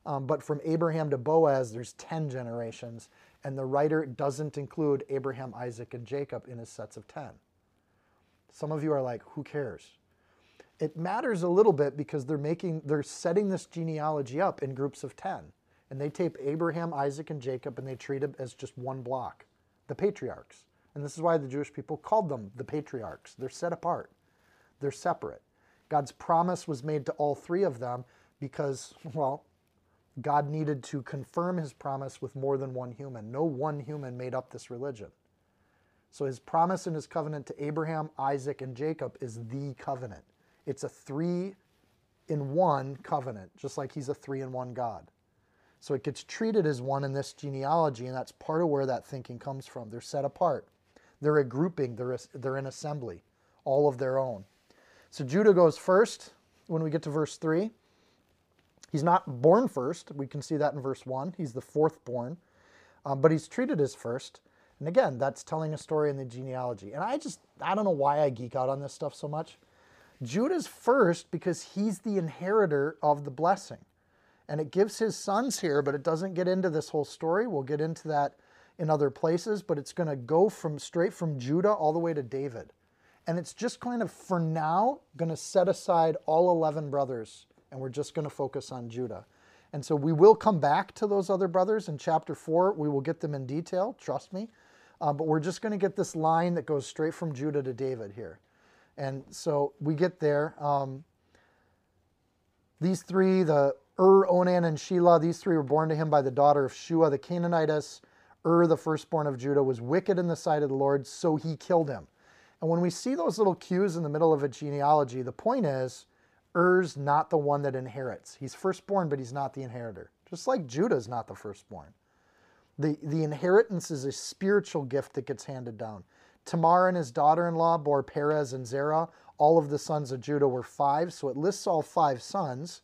Speaker 2: Um, but from Abraham to Boaz, there's 10 generations and the writer doesn't include Abraham, Isaac, and Jacob in his sets of 10. Some of you are like, who cares? It matters a little bit because they're making they're setting this genealogy up in groups of 10. And they tape Abraham, Isaac, and Jacob and they treat them as just one block, the patriarchs. And this is why the Jewish people called them the patriarchs. They're set apart. They're separate. God's promise was made to all three of them because, well, God needed to confirm his promise with more than one human. No one human made up this religion. So his promise and his covenant to Abraham, Isaac, and Jacob is the covenant. It's a three in one covenant, just like he's a three in one God. So it gets treated as one in this genealogy, and that's part of where that thinking comes from. They're set apart. They're a grouping, they're, a, they're an assembly, all of their own. So Judah goes first when we get to verse 3. He's not born first. We can see that in verse 1. He's the fourth born, um, but he's treated as first. And again, that's telling a story in the genealogy. And I just, I don't know why I geek out on this stuff so much. Judah's first because he's the inheritor of the blessing. And it gives his sons here, but it doesn't get into this whole story. We'll get into that in other places, but it's going to go from straight from Judah all the way to David. And it's just kind of, for now, going to set aside all 11 brothers and we're just going to focus on Judah. And so we will come back to those other brothers in chapter 4. We will get them in detail, trust me. Uh, but we're just going to get this line that goes straight from Judah to David here. And so we get there. Um, these three, the Ur, Onan, and Shelah, these three were born to him by the daughter of Shua the Canaanitess. Ur, the firstborn of Judah, was wicked in the sight of the Lord, so he killed him. And when we see those little cues in the middle of a genealogy, the point is Er's not the one that inherits. He's firstborn, but he's not the inheritor. Just like Judah's not the firstborn. The, the inheritance is a spiritual gift that gets handed down. Tamar and his daughter in law bore Perez and Zerah. All of the sons of Judah were five. So it lists all five sons.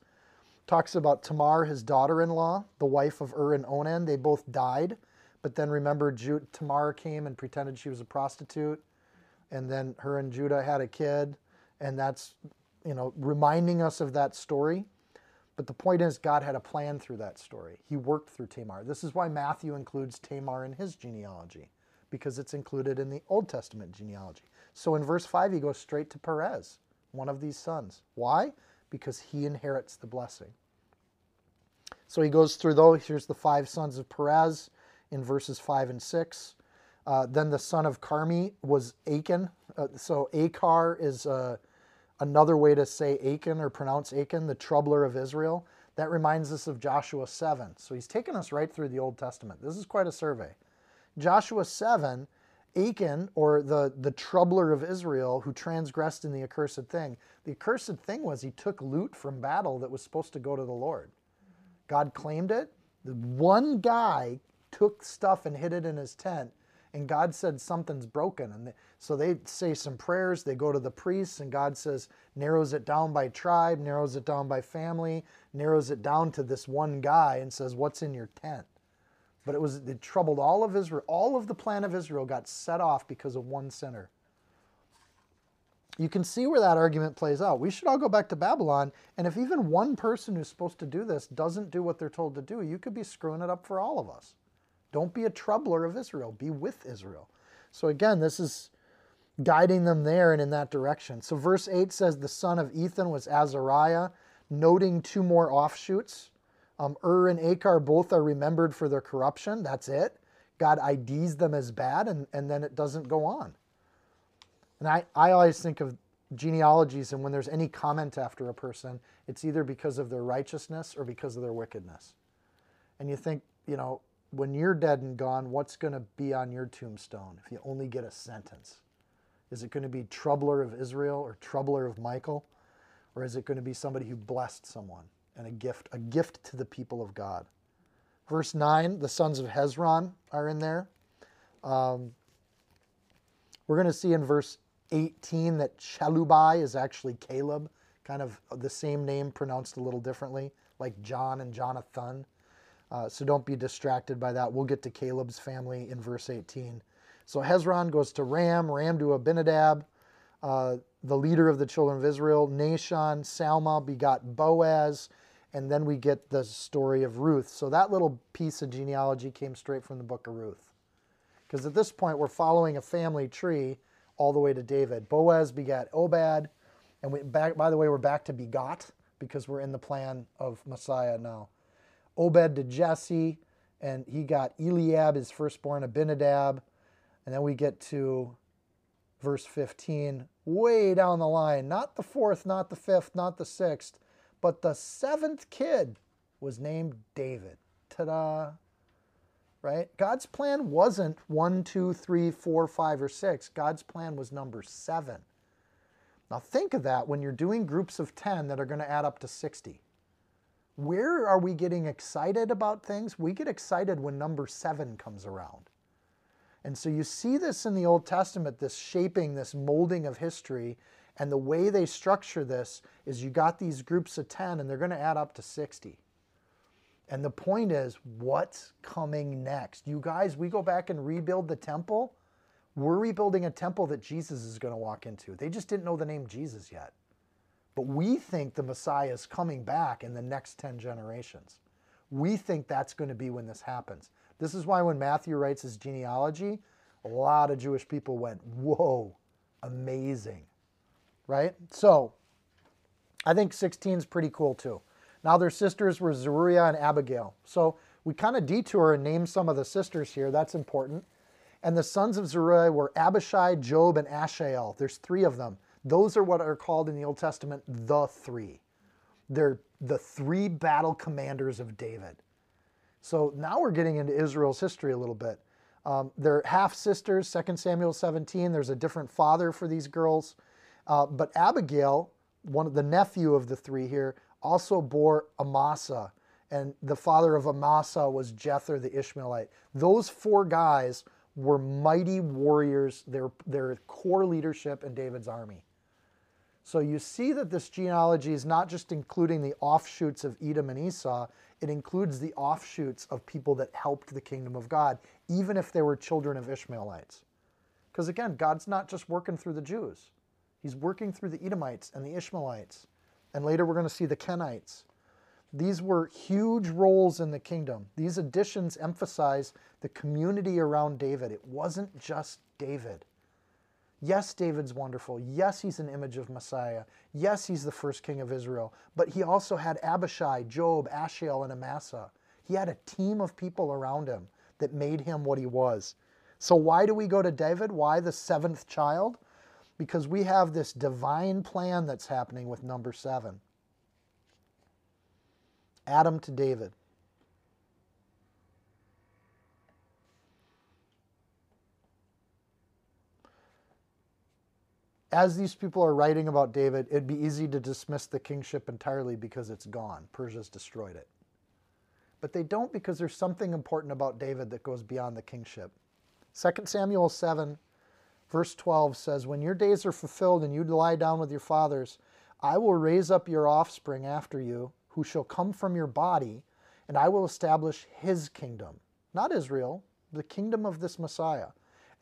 Speaker 2: Talks about Tamar, his daughter in law, the wife of Ur and Onan. They both died. But then remember, Ju- Tamar came and pretended she was a prostitute. And then her and Judah had a kid. And that's, you know, reminding us of that story. But the point is, God had a plan through that story. He worked through Tamar. This is why Matthew includes Tamar in his genealogy, because it's included in the Old Testament genealogy. So in verse 5, he goes straight to Perez, one of these sons. Why? Because he inherits the blessing. So he goes through those. Here's the five sons of Perez in verses 5 and 6. Uh, then the son of Carmi was Achan. Uh, so Achar is uh, another way to say Achan or pronounce Achan, the troubler of Israel. That reminds us of Joshua 7. So he's taken us right through the Old Testament. This is quite a survey. Joshua 7, Achan, or the, the troubler of Israel who transgressed in the accursed thing, the accursed thing was he took loot from battle that was supposed to go to the Lord. God claimed it. The one guy took stuff and hid it in his tent and God said something's broken. And so they say some prayers, they go to the priests, and God says, narrows it down by tribe, narrows it down by family, narrows it down to this one guy, and says, What's in your tent? But it was it troubled all of Israel. All of the plan of Israel got set off because of one sinner. You can see where that argument plays out. We should all go back to Babylon, and if even one person who's supposed to do this doesn't do what they're told to do, you could be screwing it up for all of us. Don't be a troubler of Israel, be with Israel. So again, this is guiding them there and in that direction. So verse 8 says the son of Ethan was Azariah, noting two more offshoots. Um, Ur and Achar both are remembered for their corruption. That's it. God IDs them as bad, and, and then it doesn't go on. And I, I always think of genealogies, and when there's any comment after a person, it's either because of their righteousness or because of their wickedness. And you think, you know, when you're dead and gone, what's going to be on your tombstone if you only get a sentence? Is it going to be troubler of Israel or troubler of Michael? Or is it going to be somebody who blessed someone and a gift, a gift to the people of God? Verse 9, the sons of Hezron are in there. Um, we're going to see in verse 18 that Chelubai is actually Caleb, kind of the same name pronounced a little differently, like John and Jonathan. Uh, so don't be distracted by that. We'll get to Caleb's family in verse 18. So Hezron goes to Ram, Ram to Abinadab, uh, the leader of the children of Israel. Nahshon, Salma begot Boaz, and then we get the story of Ruth. So that little piece of genealogy came straight from the book of Ruth. Because at this point, we're following a family tree all the way to David. Boaz begat Obed, and we back. By the way, we're back to begot because we're in the plan of Messiah now. Obed to Jesse, and he got Eliab, his firstborn, Abinadab. And then we get to verse 15, way down the line. Not the fourth, not the fifth, not the sixth, but the seventh kid was named David. Ta da! Right? God's plan wasn't one, two, three, four, five, or six. God's plan was number seven. Now think of that when you're doing groups of 10 that are going to add up to 60. Where are we getting excited about things? We get excited when number seven comes around. And so you see this in the Old Testament, this shaping, this molding of history. And the way they structure this is you got these groups of 10 and they're going to add up to 60. And the point is, what's coming next? You guys, we go back and rebuild the temple. We're rebuilding a temple that Jesus is going to walk into. They just didn't know the name Jesus yet. But we think the Messiah is coming back in the next 10 generations. We think that's going to be when this happens. This is why when Matthew writes his genealogy, a lot of Jewish people went, Whoa, amazing. Right? So I think 16 is pretty cool too. Now their sisters were Zeruiah and Abigail. So we kind of detour and name some of the sisters here. That's important. And the sons of Zeruiah were Abishai, Joab, and Asahel. There's three of them. Those are what are called in the Old Testament the three. They're the three battle commanders of David. So now we're getting into Israel's history a little bit. Um, they're half sisters, 2 Samuel 17. There's a different father for these girls. Uh, but Abigail, one of the nephew of the three here, also bore Amasa. And the father of Amasa was Jether the Ishmaelite. Those four guys were mighty warriors. They're, they're core leadership in David's army. So you see that this genealogy is not just including the offshoots of Edom and Esau, it includes the offshoots of people that helped the kingdom of God, even if they were children of Ishmaelites. Because again, God's not just working through the Jews, He's working through the Edomites and the Ishmaelites. And later we're going to see the Kenites. These were huge roles in the kingdom. These additions emphasize the community around David. It wasn't just David. Yes, David's wonderful. Yes, he's an image of Messiah. Yes, he's the first king of Israel. But he also had Abishai, Joab, Asahel, and Amasa. He had a team of people around him that made him what he was. So, why do we go to David? Why the seventh child? Because we have this divine plan that's happening with number seven Adam to David. As these people are writing about David, it'd be easy to dismiss the kingship entirely because it's gone. Persia's destroyed it. But they don't because there's something important about David that goes beyond the kingship. 2 Samuel 7, verse 12 says, When your days are fulfilled and you lie down with your fathers, I will raise up your offspring after you, who shall come from your body, and I will establish his kingdom. Not Israel, the kingdom of this Messiah.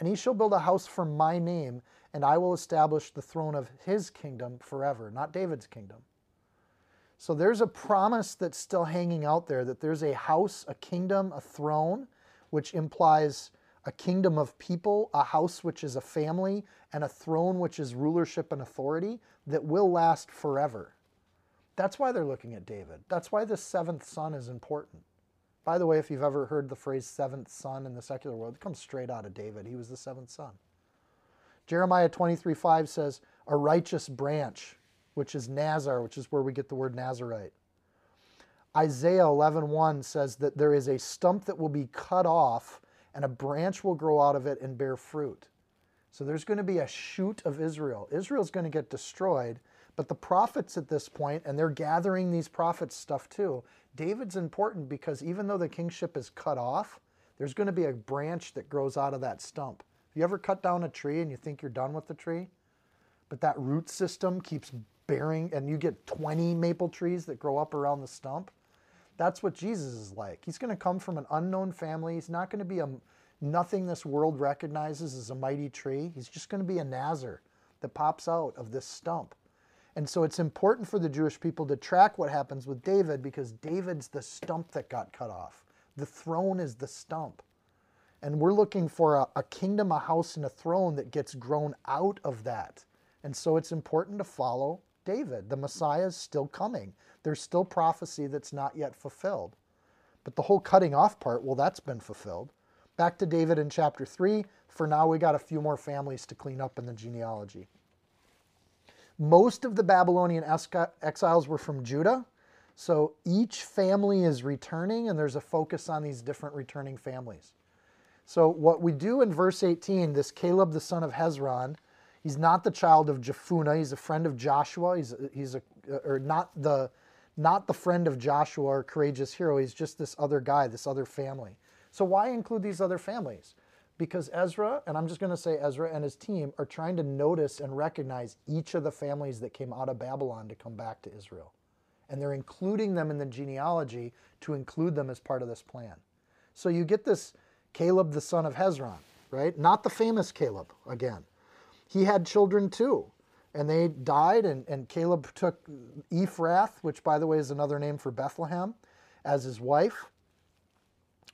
Speaker 2: And he shall build a house for my name, and I will establish the throne of his kingdom forever, not David's kingdom. So there's a promise that's still hanging out there that there's a house, a kingdom, a throne, which implies a kingdom of people, a house which is a family, and a throne which is rulership and authority that will last forever. That's why they're looking at David. That's why the seventh son is important. By the way, if you've ever heard the phrase seventh son in the secular world, it comes straight out of David. He was the seventh son. Jeremiah 23 5 says, a righteous branch, which is Nazar, which is where we get the word Nazarite. Isaiah 11 1 says that there is a stump that will be cut off and a branch will grow out of it and bear fruit. So there's going to be a shoot of Israel. Israel's going to get destroyed, but the prophets at this point, and they're gathering these prophets stuff too. David's important because even though the kingship is cut off, there's going to be a branch that grows out of that stump. You ever cut down a tree and you think you're done with the tree? But that root system keeps bearing, and you get 20 maple trees that grow up around the stump. That's what Jesus is like. He's going to come from an unknown family. He's not going to be a nothing this world recognizes as a mighty tree. He's just going to be a Nazar that pops out of this stump. And so it's important for the Jewish people to track what happens with David because David's the stump that got cut off. The throne is the stump. And we're looking for a, a, kingdom, a house, and a throne that gets grown out of that. And so it's important to follow David. The Messiah is still coming. There's still prophecy that's not yet fulfilled. But the whole cutting off part, well, that's been fulfilled. Back to David in chapter 3. For now, we got a few more families to clean up in the genealogy. Most of the Babylonian exiles were from Judah. So each family is returning, and there's a focus on these different returning families. So, what we do in verse 18, this Caleb the son of Hezron, he's not the child of Jephunneh, he's a friend of Joshua. He's, he's a, uh, or not the, not the friend of Joshua or courageous hero, he's just this other guy, this other family. So, why include these other families? Because Ezra, and I'm just going to say Ezra and his team, are trying to notice and recognize each of the families that came out of Babylon to come back to Israel. And they're including them in the genealogy to include them as part of this plan. So you get this Caleb the son of Hezron, right? Not the famous Caleb, again. He had children too, and they died, and, and Caleb took Ephrath, which by the way is another name for Bethlehem, as his wife.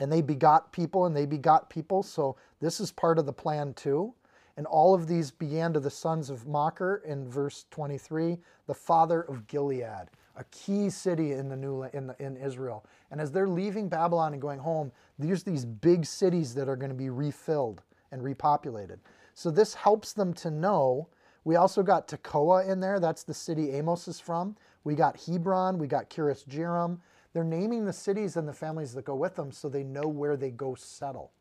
Speaker 2: And they begot people, and they begot people, so this is part of the plan too. And all of these began to the sons of Machir in verse 23, the father of Gilead a key city in the new in, the, in Israel. And as they're leaving Babylon and going home, there's these big cities that are going to be refilled and repopulated. So this helps them to know. We also got Tekoa in there. That's the city Amos is from. We got Hebron. We got Kiriath Jearim. They're naming the cities and the families that go with them so they know where they go settle.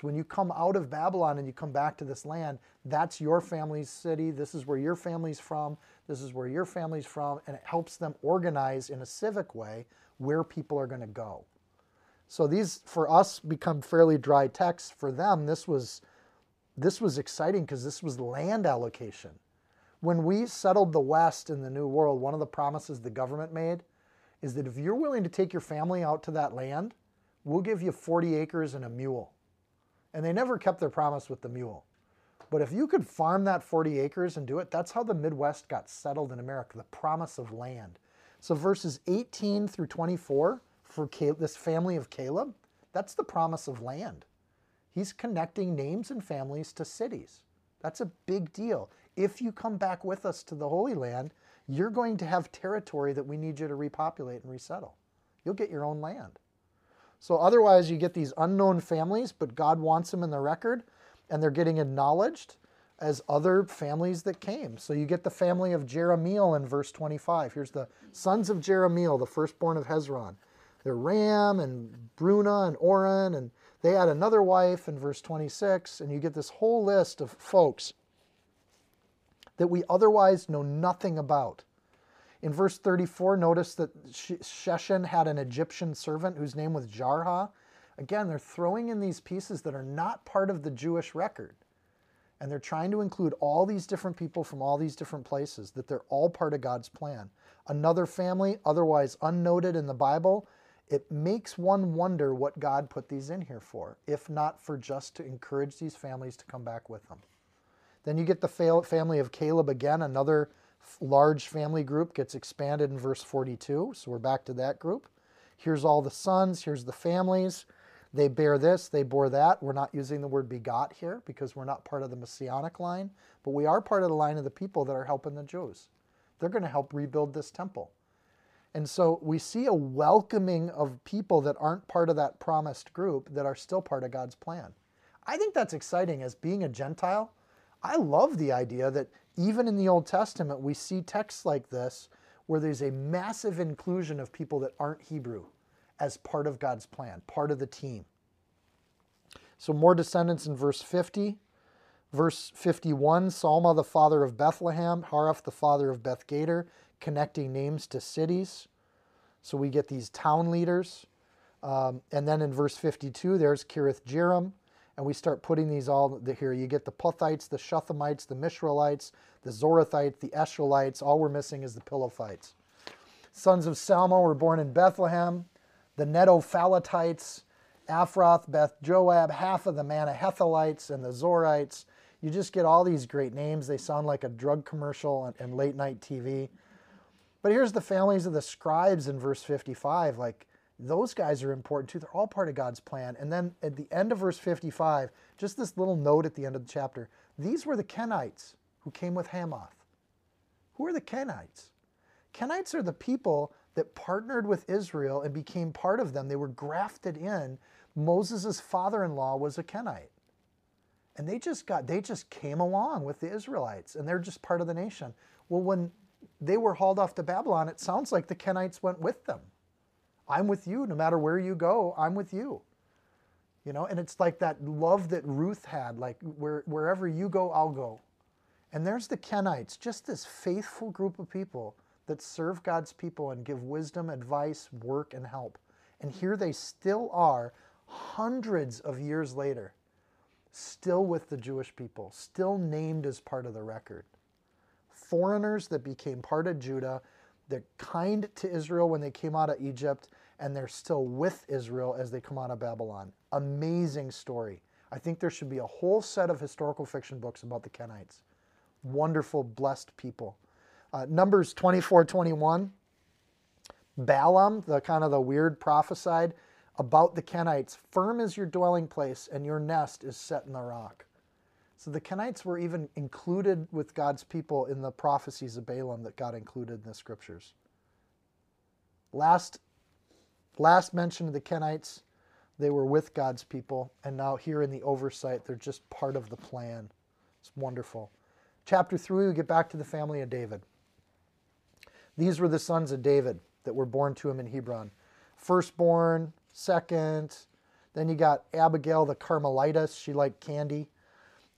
Speaker 2: So when you come out of Babylon and you come back to this land, that's your family's city. This is where your family's from. This is where your family's from. And it helps them organize in a civic way where people are going to go. So these for us become fairly dry texts. For them, this was this was exciting because this was land allocation. When we settled the West in the New World, one of the promises the government made is that if you're willing to take your family out to that land, we'll give you 40 acres and a mule. And they never kept their promise with the mule. But if you could farm that 40 acres and do it, that's how the Midwest got settled in America, the promise of land. So verses 18 through 24 for Caleb, this family of Caleb, that's the promise of land. He's connecting names and families to cities. That's a big deal. If you come back with us to the Holy Land, you're going to have territory that we need you to repopulate and resettle. You'll get your own land. So otherwise, you get these unknown families, but God wants them in the record, and they're getting acknowledged as other families that came. So you get the family of Jerahmeel in verse 25. Here's the sons of Jerahmeel, the firstborn of Hezron. They're Ram and Bruna and Oren, and they had another wife in verse 26, and you get this whole list of folks that we otherwise know nothing about. In verse 34, notice that Sheshan had an Egyptian servant whose name was Jarha. Again, they're throwing in these pieces that are not part of the Jewish record. And they're trying to include all these different people from all these different places, that they're all part of God's plan. Another family, otherwise unnoted in the Bible, it makes one wonder what God put these in here for, if not for just to encourage these families to come back with them. Then you get the family of Caleb again, another large family group gets expanded in verse 42. So we're back to that group. Here's all the sons, here's the families. They bear this, they bore that. We're not using the word begot here because we're not part of the messianic line, but we are part of the line of the people that are helping the Jews. They're going to help rebuild this temple. And so we see a welcoming of people that aren't part of that promised group that are still part of God's plan. I think that's exciting as being a Gentile. I love the idea that even in the Old Testament, we see texts like this where there's a massive inclusion of people that aren't Hebrew as part of God's plan, part of the team. So, more descendants in verse 50. Verse 51 Salma, the father of Bethlehem, Haraph, the father of Beth Gader, connecting names to cities. So we get these town leaders. Um, and then in verse 52, there's Kiriath Jearim. And we start putting these all here. You get the Puthites, the Shuthamites, the Mishraelites, the Zorathites, the Eshcolites. All we're missing is the Pilathites. Sons of Salma were born in Bethlehem. The Netophalatites, Aphroth, Beth Joab, half of the Manahethites, and the Zorites. You just get all these great names. They sound like a drug commercial and late night TV. But here's the families of the scribes in verse 55. Like, those guys are important too. They're all part of God's plan. And then at the end of verse 55, just this little note at the end of the chapter these were the Kenites who came with Hamath. Who are the Kenites? Kenites are the people that partnered with Israel and became part of them. They were grafted in. Moses' father in law was a Kenite. And they just got, they just came along with the Israelites and they're just part of the nation. Well, when they were hauled off to Babylon, it sounds like the Kenites went with them. I'm with you. No matter where you go, I'm with you. You know, and it's like that love that Ruth had, like where, wherever you go, I'll go. And there's the Kenites, just this faithful group of people that serve God's people and give wisdom, advice, work, and help. And here they still are, hundreds of years later, still with the Jewish people, still named as part of the record foreigners that became part of Judah. They're kind to Israel when they came out of Egypt, and they're still with Israel as they come out of Babylon. Amazing story. I think there should be a whole set of historical fiction books about the Kenites. Wonderful, blessed people. Uh, Numbers 24 21. Balaam, the kind of the weird prophesied about the Kenites, firm is your dwelling place, and your nest is set in the rock. So the Kenites were even included with God's people in the prophecies of Balaam that God included in the scriptures. Last, last mention of the Kenites, they were with God's people, and now here in the oversight, they're just part of the plan. It's wonderful. Chapter 3, we get back to the family of David. These were the sons of David that were born to him in Hebron. Firstborn, second, then you got Abigail the Carmelitess. She liked candy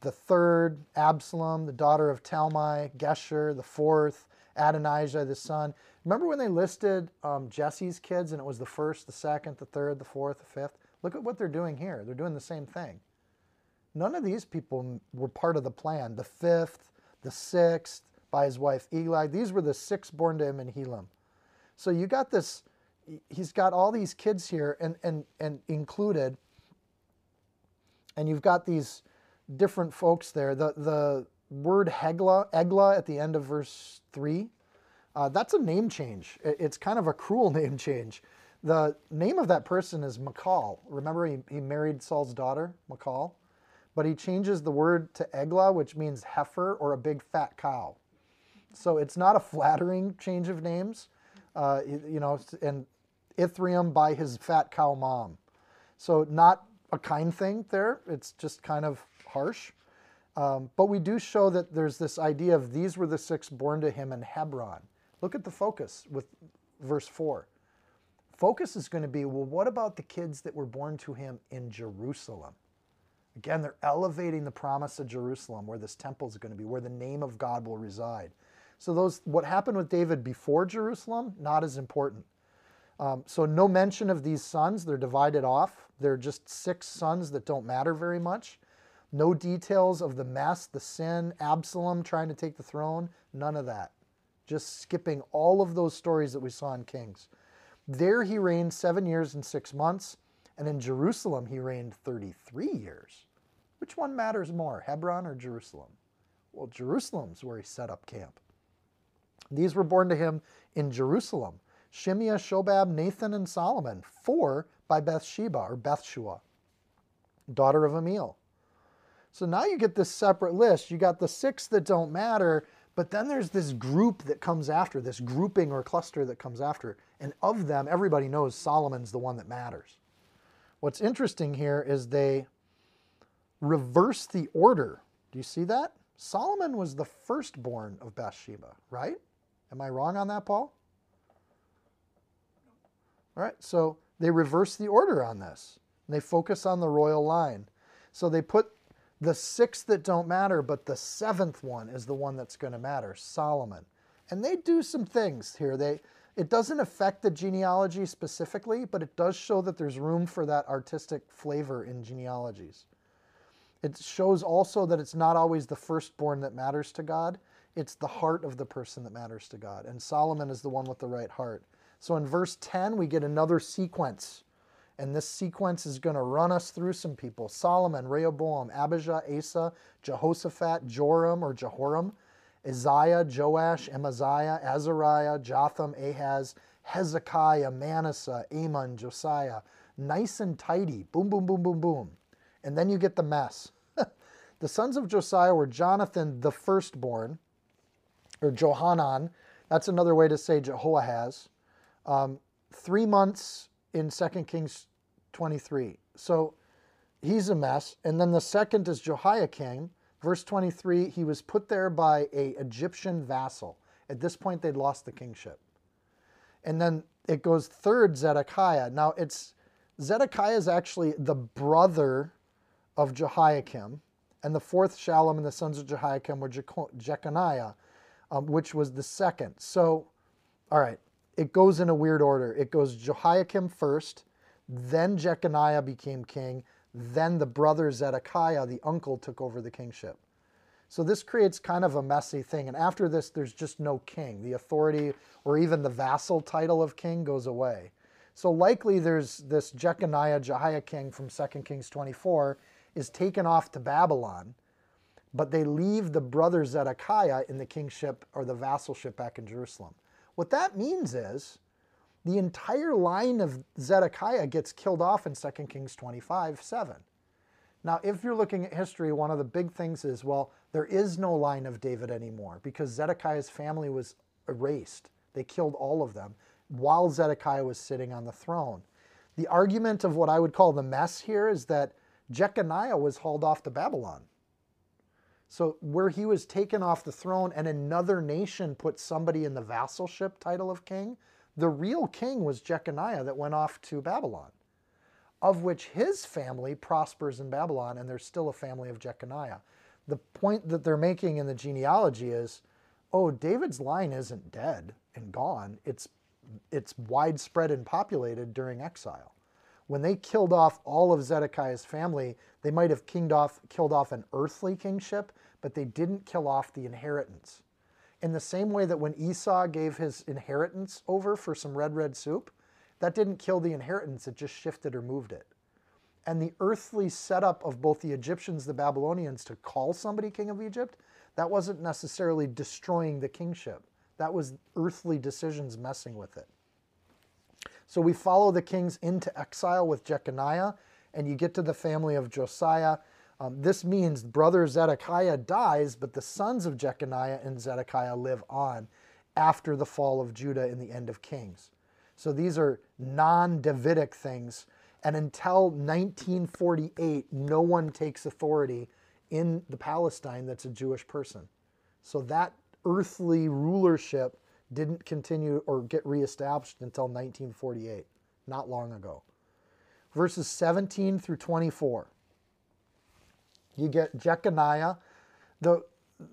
Speaker 2: the third, Absalom, the daughter of Talmai, Geshur, the fourth, Adonijah the son. Remember when they listed um, Jesse's kids and it was the first, the second, the third, the fourth, the fifth? Look at what they're doing here. They're doing the same thing. None of these people were part of the plan. The fifth, the sixth, by his wife Eli. These were the six born to him in Helam. So you got this, he's got all these kids here and, and, and included, and you've got these different folks there. The, the word Hegla, Eglah at the end of verse 3, uh, that's a name change. It's kind of a cruel name change. The name of that person is Michal. Remember, he, he married Saul's daughter, Michal? But he changes the word to Egla, which means heifer or a big fat cow. So it's not a flattering change of names, uh, you know, and Ithream by his fat cow mom. So not a kind thing there. It's just kind of harsh. Um, but we do show that there's this idea of these were the six born to him in Hebron. Look at the focus with verse 4. Focus is going to be well, what about the kids that were born to him in Jerusalem? Again, they're elevating the promise of Jerusalem, where this temple is going to be, where the name of God will reside. So those what happened with David before Jerusalem, not as important. Um, so no mention of these sons. They're divided off. They're just six sons that don't matter very much. No details of the mess, the sin, Absalom trying to take the throne. None of that. Just skipping all of those stories that we saw in Kings. There he reigned seven years and six months, and in Jerusalem he reigned 33 years. Which one matters more, Hebron or Jerusalem? Well, Jerusalem's where he set up camp. These were born to him in Jerusalem Shimeah, Shobab, Nathan, and Solomon, four by Bathsheba or Bathshua, daughter of Amiel. So now you get this separate list. You got the six that don't matter, but then there's this group that comes after, this grouping or cluster that comes after. And of them, everybody knows Solomon's the one that matters. What's interesting here is they reverse the order. Do you see that? Solomon was the firstborn of Bathsheba, right? Am I wrong on that, Paul? All right, so they reverse the order on this. They focus on the royal line. So they put the six that don't matter, but the seventh one is the one that's going to matter, Solomon. And they do some things here. They it doesn't affect the genealogy specifically, but it does show that there's room for that artistic flavor in genealogies. It shows also that it's not always the firstborn that matters to God. It's the heart of the person that matters to God. And Solomon is the one with the right heart. So in verse 10, we get another sequence. And this sequence is going to run us through some people Solomon, Rehoboam, Abijah, Asa, Jehoshaphat, Joram or Jehoram, Isaiah, Joash, Amaziah, Azariah, Jotham, Ahaz, Hezekiah, Manasseh, Amon, Josiah. Nice and tidy. Boom, boom, boom, boom, boom. And then you get the mess. the sons of Josiah were Jonathan, the firstborn, or Johanan. That's another way to say Jehoahaz. Um, three months in 2 Kings 23. So he's a mess. And then the second is Jehoiakim. Verse 23, he was put there by a Egyptian vassal. At this point, they'd lost the kingship. And then it goes third, Zedekiah. Now it's Zedekiah is actually the brother of Jehoiakim. And the fourth Shallum and the sons of Jehoiakim were Jeconiah um, which was the second. So, all right, it goes in a weird order. It goes Jehoiakim first, then Jeconiah became king, then the brother Zedekiah, the uncle, took over the kingship. So this creates kind of a messy thing. And after this, there's just no king. The authority or even the vassal title of king goes away. So likely there's this Jeconiah, Jehoiakim from 2 Kings 24 is taken off to Babylon but they leave the brother Zedekiah in the kingship or the vassalship back in Jerusalem. What that means is the entire line of Zedekiah gets killed off in 2 Kings 25 7. Now, if you're looking at history, one of the big things is well, there is no line of David anymore because Zedekiah's family was erased. They killed all of them while Zedekiah was sitting on the throne. The argument of what I would call the mess here is that Jeconiah was hauled off to Babylon. So, where he was taken off the throne and another nation put somebody in the vassalship title of king, the real king was Jeconiah that went off to Babylon, of which his family prospers in Babylon, and there's still a family of Jeconiah. The point that they're making in the genealogy is oh, David's line isn't dead and gone. It's it's widespread and populated during exile. When they killed off all of Zedekiah's family, they might have off, killed off an earthly kingship, but they didn't kill off the inheritance. In the same way that when Esau gave his inheritance over for some red, red soup, that didn't kill the inheritance, it just shifted or moved it. And the earthly setup of both the Egyptians, the Babylonians, to call somebody king of Egypt, that wasn't necessarily destroying the kingship. That was earthly decisions messing with it. So we follow the kings into exile with Jeconiah, and you get to the family of Josiah. Um, this means brother Zedekiah dies, but the sons of Jeconiah and Zedekiah live on after the fall of Judah in the end of Kings. So these are non Davidic things. And until 1948, no one takes authority in the Palestine that's a Jewish person. So that earthly rulership didn't continue or get reestablished until 1948, not long ago. Verses 17 through 24. You get Jeconiah. The,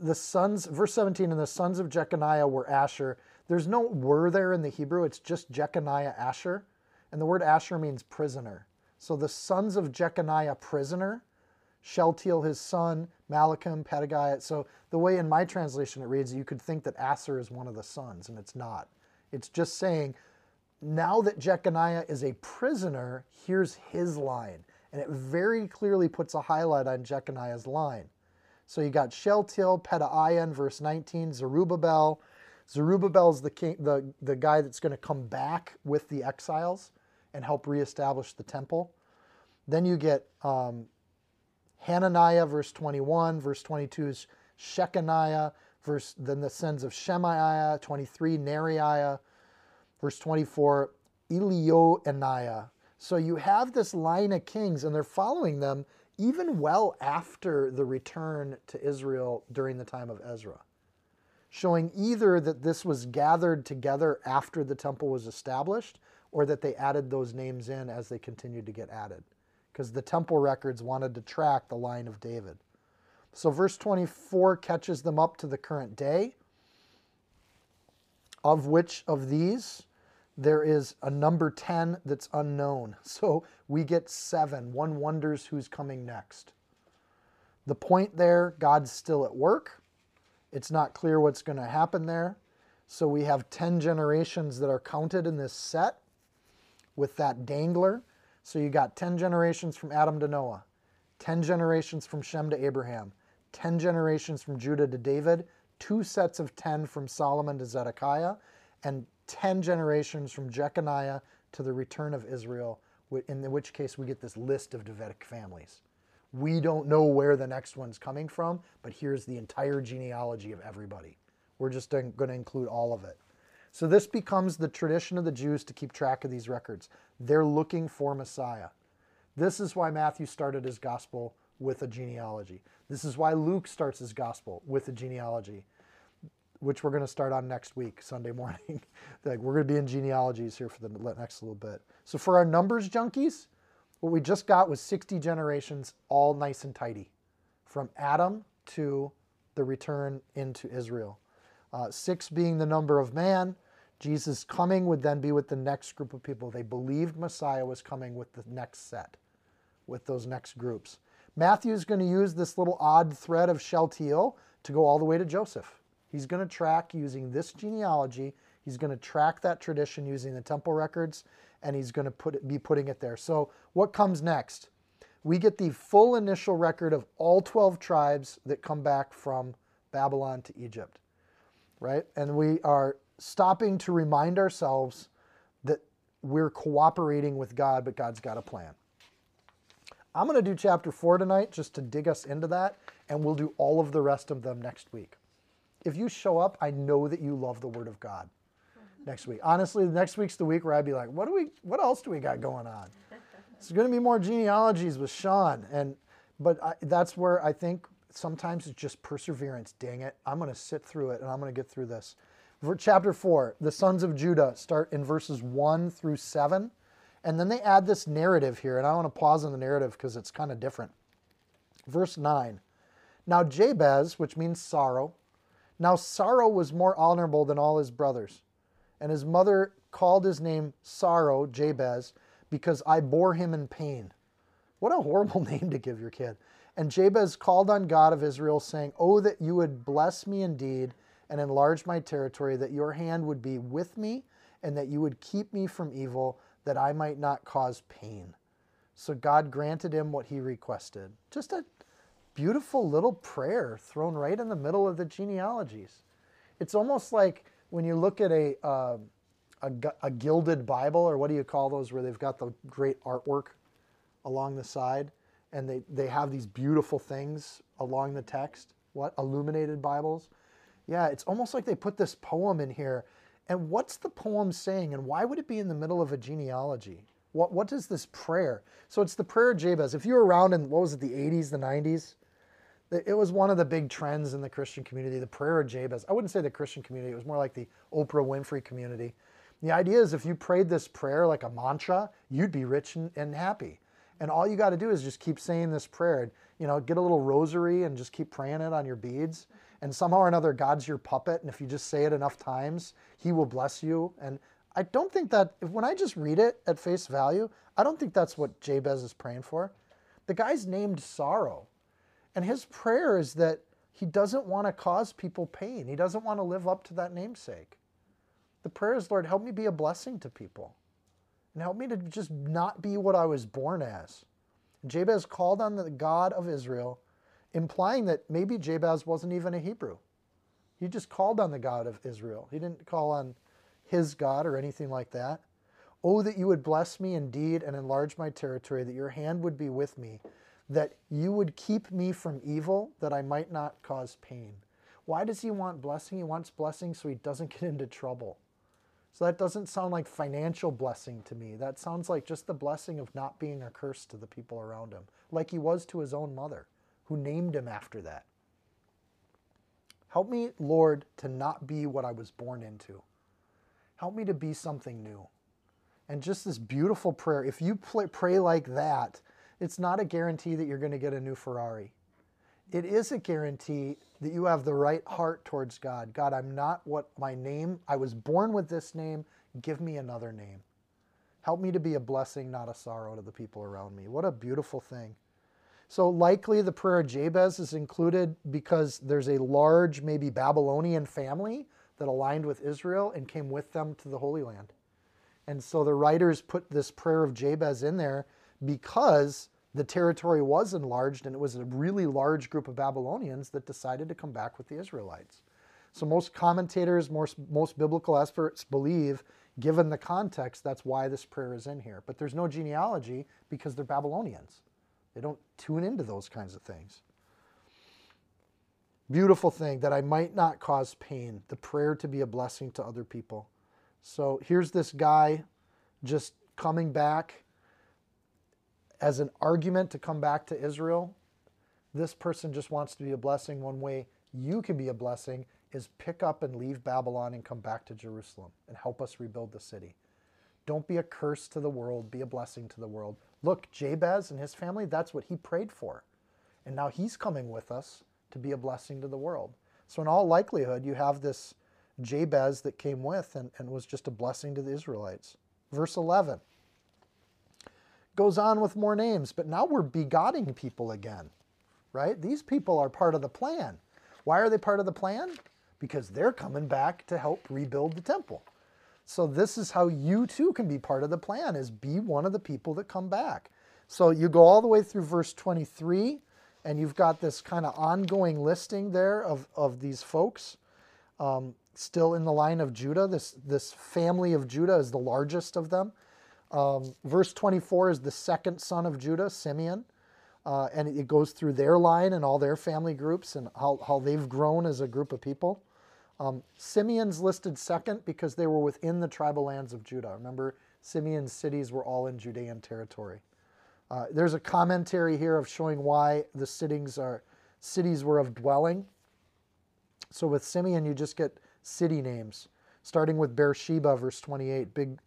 Speaker 2: the sons, verse 17, and the sons of Jeconiah were Asher. There's no were there in the Hebrew, it's just Jeconiah Asher. And the word Asher means prisoner. So the sons of Jeconiah, prisoner, Shealtiel his son, Malachim, Pedaiah. So the way in my translation it reads, you could think that Asher is one of the sons, and it's not. It's just saying, now that Jeconiah is a prisoner, here's his line. And it very clearly puts a highlight on Jeconiah's line. So you got Shealtiel, Pedaiah in verse 19, Zerubbabel. Zerubbabel is the, king, the, the guy that's going to come back with the exiles and help reestablish the temple. Then you get um, Hananiah, verse 21. Verse 22 is Shechaniah. Verse, then the sons of Shemaiah. 23, Neriah. Verse 24, Elioenaiah. So you have this line of kings, and they're following them even well after the return to Israel during the time of Ezra, showing either that this was gathered together after the temple was established or that they added those names in as they continued to get added because the temple records wanted to track the line of David. So verse 24 catches them up to the current day, of which of these there is a number 10 that's unknown. So we get seven. One wonders who's coming next. The point there, God's still at work. It's not clear what's going to happen there. So we have 10 generations that are counted in this set with that dangler. So you got 10 generations from Adam to Noah, 10 generations from Shem to Abraham, 10 generations from Judah to David, two sets of 10 from Solomon to Zedekiah, and 10 generations from Jeconiah to the return of Israel, in which case we get this list of Davidic families. We don't know where the next one's coming from, but here's the entire genealogy of everybody. We're just going to include all of it. So this becomes the tradition of the Jews to keep track of these records. They're looking for Messiah. This is why Matthew started his gospel with a genealogy. This is why Luke starts his gospel with a genealogy, which we're going to start on next week, Sunday morning. like we're going to be in genealogies here for the next little bit. So for our numbers junkies, what we just got was 60 generations, all nice and tidy, from Adam to the return into Israel. Uh, six being the number of man. Jesus coming would then be with the next group of people. They believed Messiah was coming with the next set, with those next groups. Matthew is going to use this little odd thread of Shealtiel to go all the way to Joseph. He's going to track using this genealogy. He's going to track that tradition using the temple records, and he's going to put it, be putting it there. So, what comes next? We get the full initial record of all 12 tribes that come back from Babylon to Egypt right? And we are stopping to remind ourselves that we're cooperating with God, but God's got a plan. I'm going to do chapter four tonight just to dig us into that, and we'll do all of the rest of them next week. If you show up, I know that you love the Word of God next week. Honestly, next week's the week where I'd be like, what do we, what else do we got going on? It's going to be more genealogies with Sean, and but I, that's where I think sometimes it's just perseverance. Dang it. I'm going to sit through it and I'm going to get through this. For chapter 4, the sons of Judah start in verses 1 through 7. And then they add this narrative here. And I want to pause on the narrative because it's kind of different. Verse 9 Now Jabez, which means sorrow, Now sorrow was more honorable than all his brothers, and his mother called his name Sorrow, Jabez, because I bore him in pain. What a horrible name to give your kid. And Jabez called on God of Israel, saying, Oh, that you would bless me indeed and enlarge my territory, that your hand would be with me, and that you would keep me from evil, that I might not cause pain. So God granted him what he requested. Just a beautiful little prayer thrown right in the middle of the genealogies. It's almost like when you look at a, uh, a, a gilded Bible, or what do you call those, where they've got the great artwork along the side and they, they have these beautiful things along the text. What? Illuminated Bibles? Yeah, it's almost like they put this poem in here. And what's the poem saying? And why would it be in the middle of a genealogy? What, what is this prayer? So it's the prayer of Jabez. If you were around in, what was it, the 80s, the 90s? It was one of the big trends in the Christian community, the prayer of Jabez. I wouldn't say the Christian community, it was more like the Oprah Winfrey community. The idea is if you prayed this prayer like a mantra, you'd be rich and, and happy. And all you got to do is just keep saying this prayer. You know, get a little rosary and just keep praying it on your beads. And somehow or another, God's your puppet. And if you just say it enough times, He will bless you. And I don't think that, when I just read it at face value, I don't think that's what Jabez is praying for. The guy's named Sorrow. And his prayer is that he doesn't want to cause people pain, he doesn't want to live up to that namesake. The prayer is, Lord, help me be a blessing to people and help me to just not be what I was born as. Jabez called on the God of Israel, implying that maybe Jabez wasn't even a Hebrew. He just called on the God of Israel. He didn't call on his God or anything like that. Oh, that you would bless me indeed and enlarge my territory, that your hand would be with me, that you would keep me from evil, that I might not cause pain. Why does he want blessing? He wants blessing so he doesn't get into trouble. So that doesn't sound like financial blessing to me. That sounds like just the blessing of not being a curse to the people around him, like he was to his own mother, who named him after that. Help me, Lord, to not be what I was born into. Help me to be something new. And just this beautiful prayer, if you pray like that, it's not a guarantee that you're going to get a new Ferrari it is a guarantee that you have the right heart towards God. God, I'm not what my name, I was born with this name. Give me another name. Help me to be a blessing, not a sorrow to the people around me. What a beautiful thing. So, likely the prayer of Jabez is included because there's a large, maybe Babylonian family that aligned with Israel and came with them to the Holy Land. And so the writers put this prayer of Jabez in there because the territory was enlarged, and it was a really large group of Babylonians that decided to come back with the Israelites. So most commentators, most, most biblical experts believe, given the context, that's why this prayer is in here. But there's no genealogy because they're Babylonians. They don't tune into those kinds of things. Beautiful thing that I might not cause pain, the prayer to be a blessing to other people. So here's this guy just coming back as an argument to come back to Israel, this person just wants to be a blessing. One way you can be a blessing is pick up and leave Babylon and come back to Jerusalem and help us rebuild the city. Don't be a curse to the world, be a blessing to the world. Look, Jabez and his family, that's what he prayed for. And now he's coming with us to be a blessing to the world. So, in all likelihood, you have this Jabez that came with and, and was just a blessing to the Israelites. Verse 11 goes on with more names, but now we're begotting people again, right? These people are part of the plan. Why are they part of the plan? Because they're coming back to help rebuild the temple. So this is how you too can be part of the plan is be one of the people that come back. So you go all the way through verse 23 and you've got this kind of ongoing listing there of, of these folks um, still in the line of Judah. This, this family of Judah is the largest of them. Um, verse 24 is the second son of Judah, Simeon. Uh, and it goes through their line and all their family groups and how, how they've grown as a group of people. Um, Simeon's listed second because they were within the tribal lands of Judah. Remember, Simeon's cities were all in Judean territory. Uh, there's a commentary here of showing why the cities are cities were of dwelling. So with Simeon, you just get city names, starting with Beersheba, verse 28, big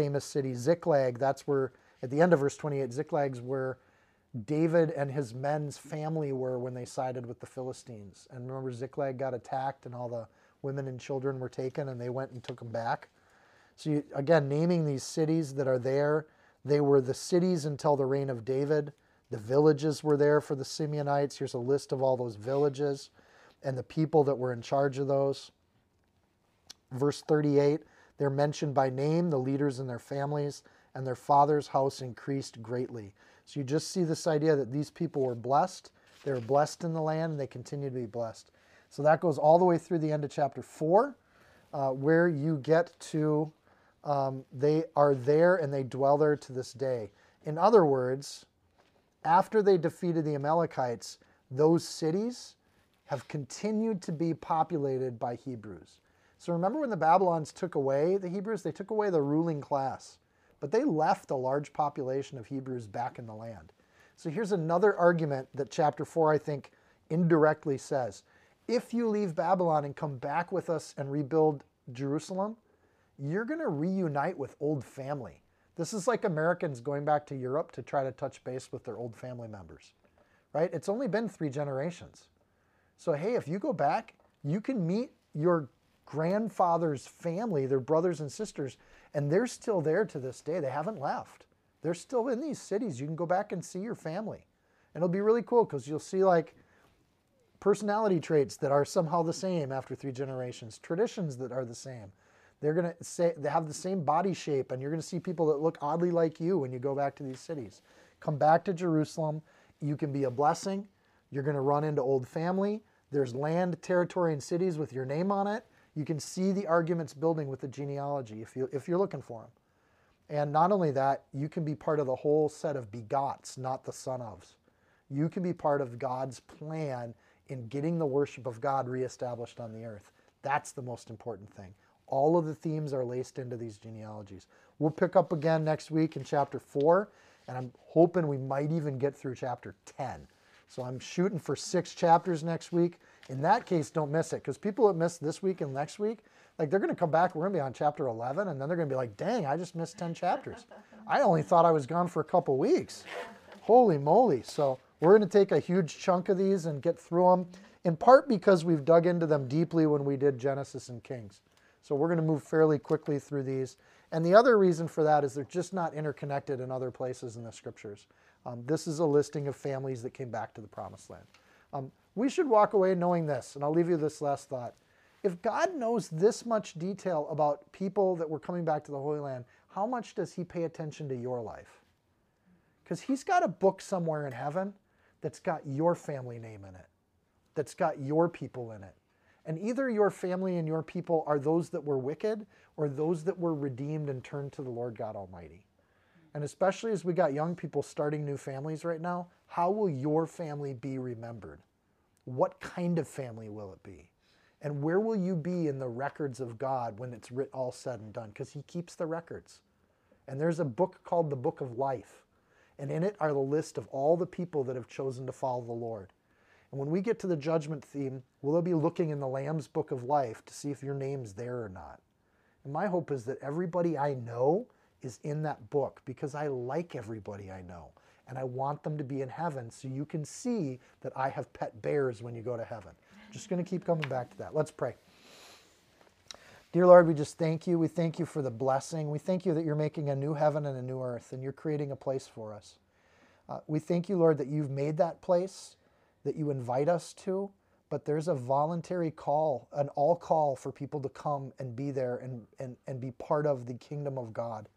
Speaker 2: famous city, Ziklag. That's where, at the end of verse 28, Ziklag's where David and his men's family were when they sided with the Philistines. And remember, Ziklag got attacked and all the women and children were taken and they went and took them back. So, you, again, naming these cities that are there, they were the cities until the reign of David. The villages were there for the Simeonites. Here's a list of all those villages and the people that were in charge of those. Verse 38 they're mentioned by name, the leaders and their families, and their father's house increased greatly. So you just see this idea that these people were blessed. They were blessed in the land, and they continue to be blessed. So that goes all the way through the end of chapter 4, uh, where you get to um, they are there and they dwell there to this day. In other words, after they defeated the Amalekites, those cities have continued to be populated by Hebrews. So remember when the Babylons took away the Hebrews? They took away the ruling class, but they left a large population of Hebrews back in the land. So here's another argument that chapter 4, I think, indirectly says. If you leave Babylon and come back with us and rebuild Jerusalem, you're going to reunite with old family. This is like Americans going back to Europe to try to touch base with their old family members, right? It's only been three generations. So, hey, if you go back, you can meet your grandfather's family, their brothers and sisters, and they're still there to this day. They haven't left. They're still in these cities. You can go back and see your family. And it'll be really cool because you'll see like personality traits that are somehow the same after three generations, traditions that are the same. They're going to say they have the same body shape, and you're going to see people that look oddly like you when you go back to these cities. Come back to Jerusalem. You can be a blessing. You're going to run into old family. There's land, territory, and cities with your name on it. You can see the arguments building with the genealogy if, you, if you're looking for them. And not only that, you can be part of the whole set of begots, not the son ofs. You can be part of God's plan in getting the worship of God reestablished on the earth. That's the most important thing. All of the themes are laced into these genealogies. We'll pick up again next week in chapter 4, and I'm hoping we might even get through chapter 10. So I'm shooting for six chapters next week. In that case, don't miss it because people that miss this week and next week, like they're going to come back. We're going to be on chapter 11, and then they're going to be like, dang, I just missed 10 chapters. I only thought I was gone for a couple weeks. Holy moly. So we're going to take a huge chunk of these and get through them, in part because we've dug into them deeply when we did Genesis and Kings. So we're going to move fairly quickly through these. And the other reason for that is they're just not interconnected in other places in the scriptures. Um, this is a listing of families that came back to the promised land. Um, we should walk away knowing this, and I'll leave you this last thought. If God knows this much detail about people that were coming back to the Holy Land, how much does He pay attention to your life? Because He's got a book somewhere in heaven that's got your family name in it, that's got your people in it. And either your family and your people are those that were wicked or those that were redeemed and turned to the Lord God Almighty. And especially as we got young people starting new families right now, how will your family be remembered? What kind of family will it be? And where will you be in the records of God when it's writ, all said and done? Because He keeps the records. And there's a book called the Book of Life. And in it are the list of all the people that have chosen to follow the Lord. And when we get to the judgment theme, we'll be looking in the Lamb's Book of Life to see if your name's there or not. And my hope is that everybody I know is in that book because I like everybody I know and I want them to be in heaven so you can see that I have pet bears when you go to heaven. Just going to keep coming back to that. Let's pray. Dear Lord, we just thank you. We thank you for the blessing. We thank you that you're making a new heaven and a new earth and you're creating a place for us. Uh, we thank you, Lord, that you've made that place, that you invite us to, but there's a voluntary call, an all call for people to come and be there and, and, and be part of the kingdom of God.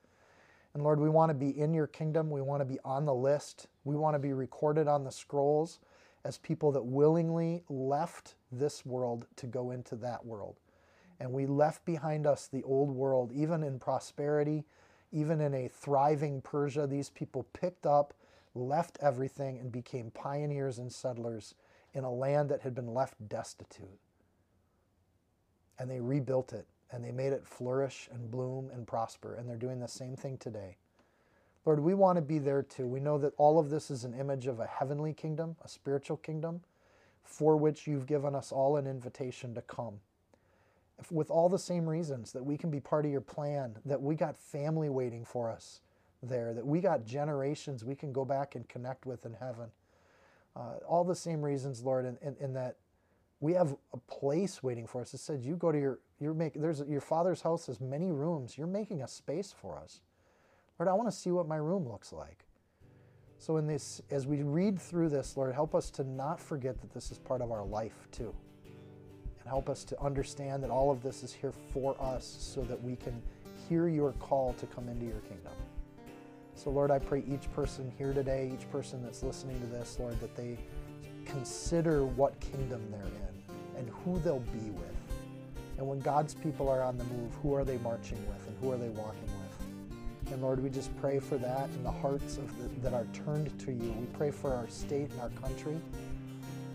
Speaker 2: And Lord, we want to be in your kingdom. We want to be on the list. We want to be recorded on the scrolls as people that willingly left this world to go into that world. And we left behind us the old world, even in prosperity, even in a thriving Persia. These people picked up, left everything, and became pioneers and settlers in a land that had been left destitute. And they rebuilt it and they made it flourish and bloom and prosper. And they're doing the same thing today. Lord, we want to be there too. We know that all of this is an image of a heavenly kingdom, a spiritual kingdom, for which you've given us all an invitation to come. With all the same reasons that we can be part of your plan, that we got family waiting for us, there, that we got generations we can go back and connect with in heaven. Uh, all the same reasons, Lord, in, in, in, that we have a place waiting for us. It said, you go to your, you're making, there's your father's house has many rooms. You're making a space for us. Lord, I want to see what my room looks like. So in this, as we read through this, Lord, help us to not forget that this is part of our life too. And help us to understand that all of this is here for us so that we can hear your call to come into your kingdom. So, Lord, I pray each person here today, each person that's listening to this, Lord, that they consider what kingdom they're in and who they'll be with. And when God's people are on the move, who are they marching with and who are they walking with? And Lord, we just pray for that in the hearts of the, that are turned to you. We pray for our state and our country.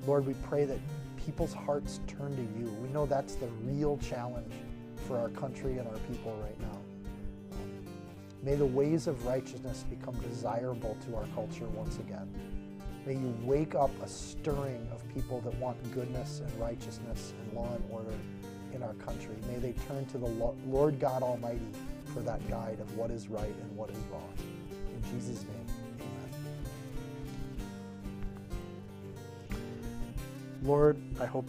Speaker 2: Lord, we pray that people's hearts turn to you. We know that's the real challenge for our country and our people right now. May the ways of righteousness become desirable to our culture once again. May you wake up a stirring of people that want goodness and righteousness and law and order in our country. May they turn to the Lord God Almighty for that guide of what is right and what is wrong. In Jesus' name, amen. Lord, I hope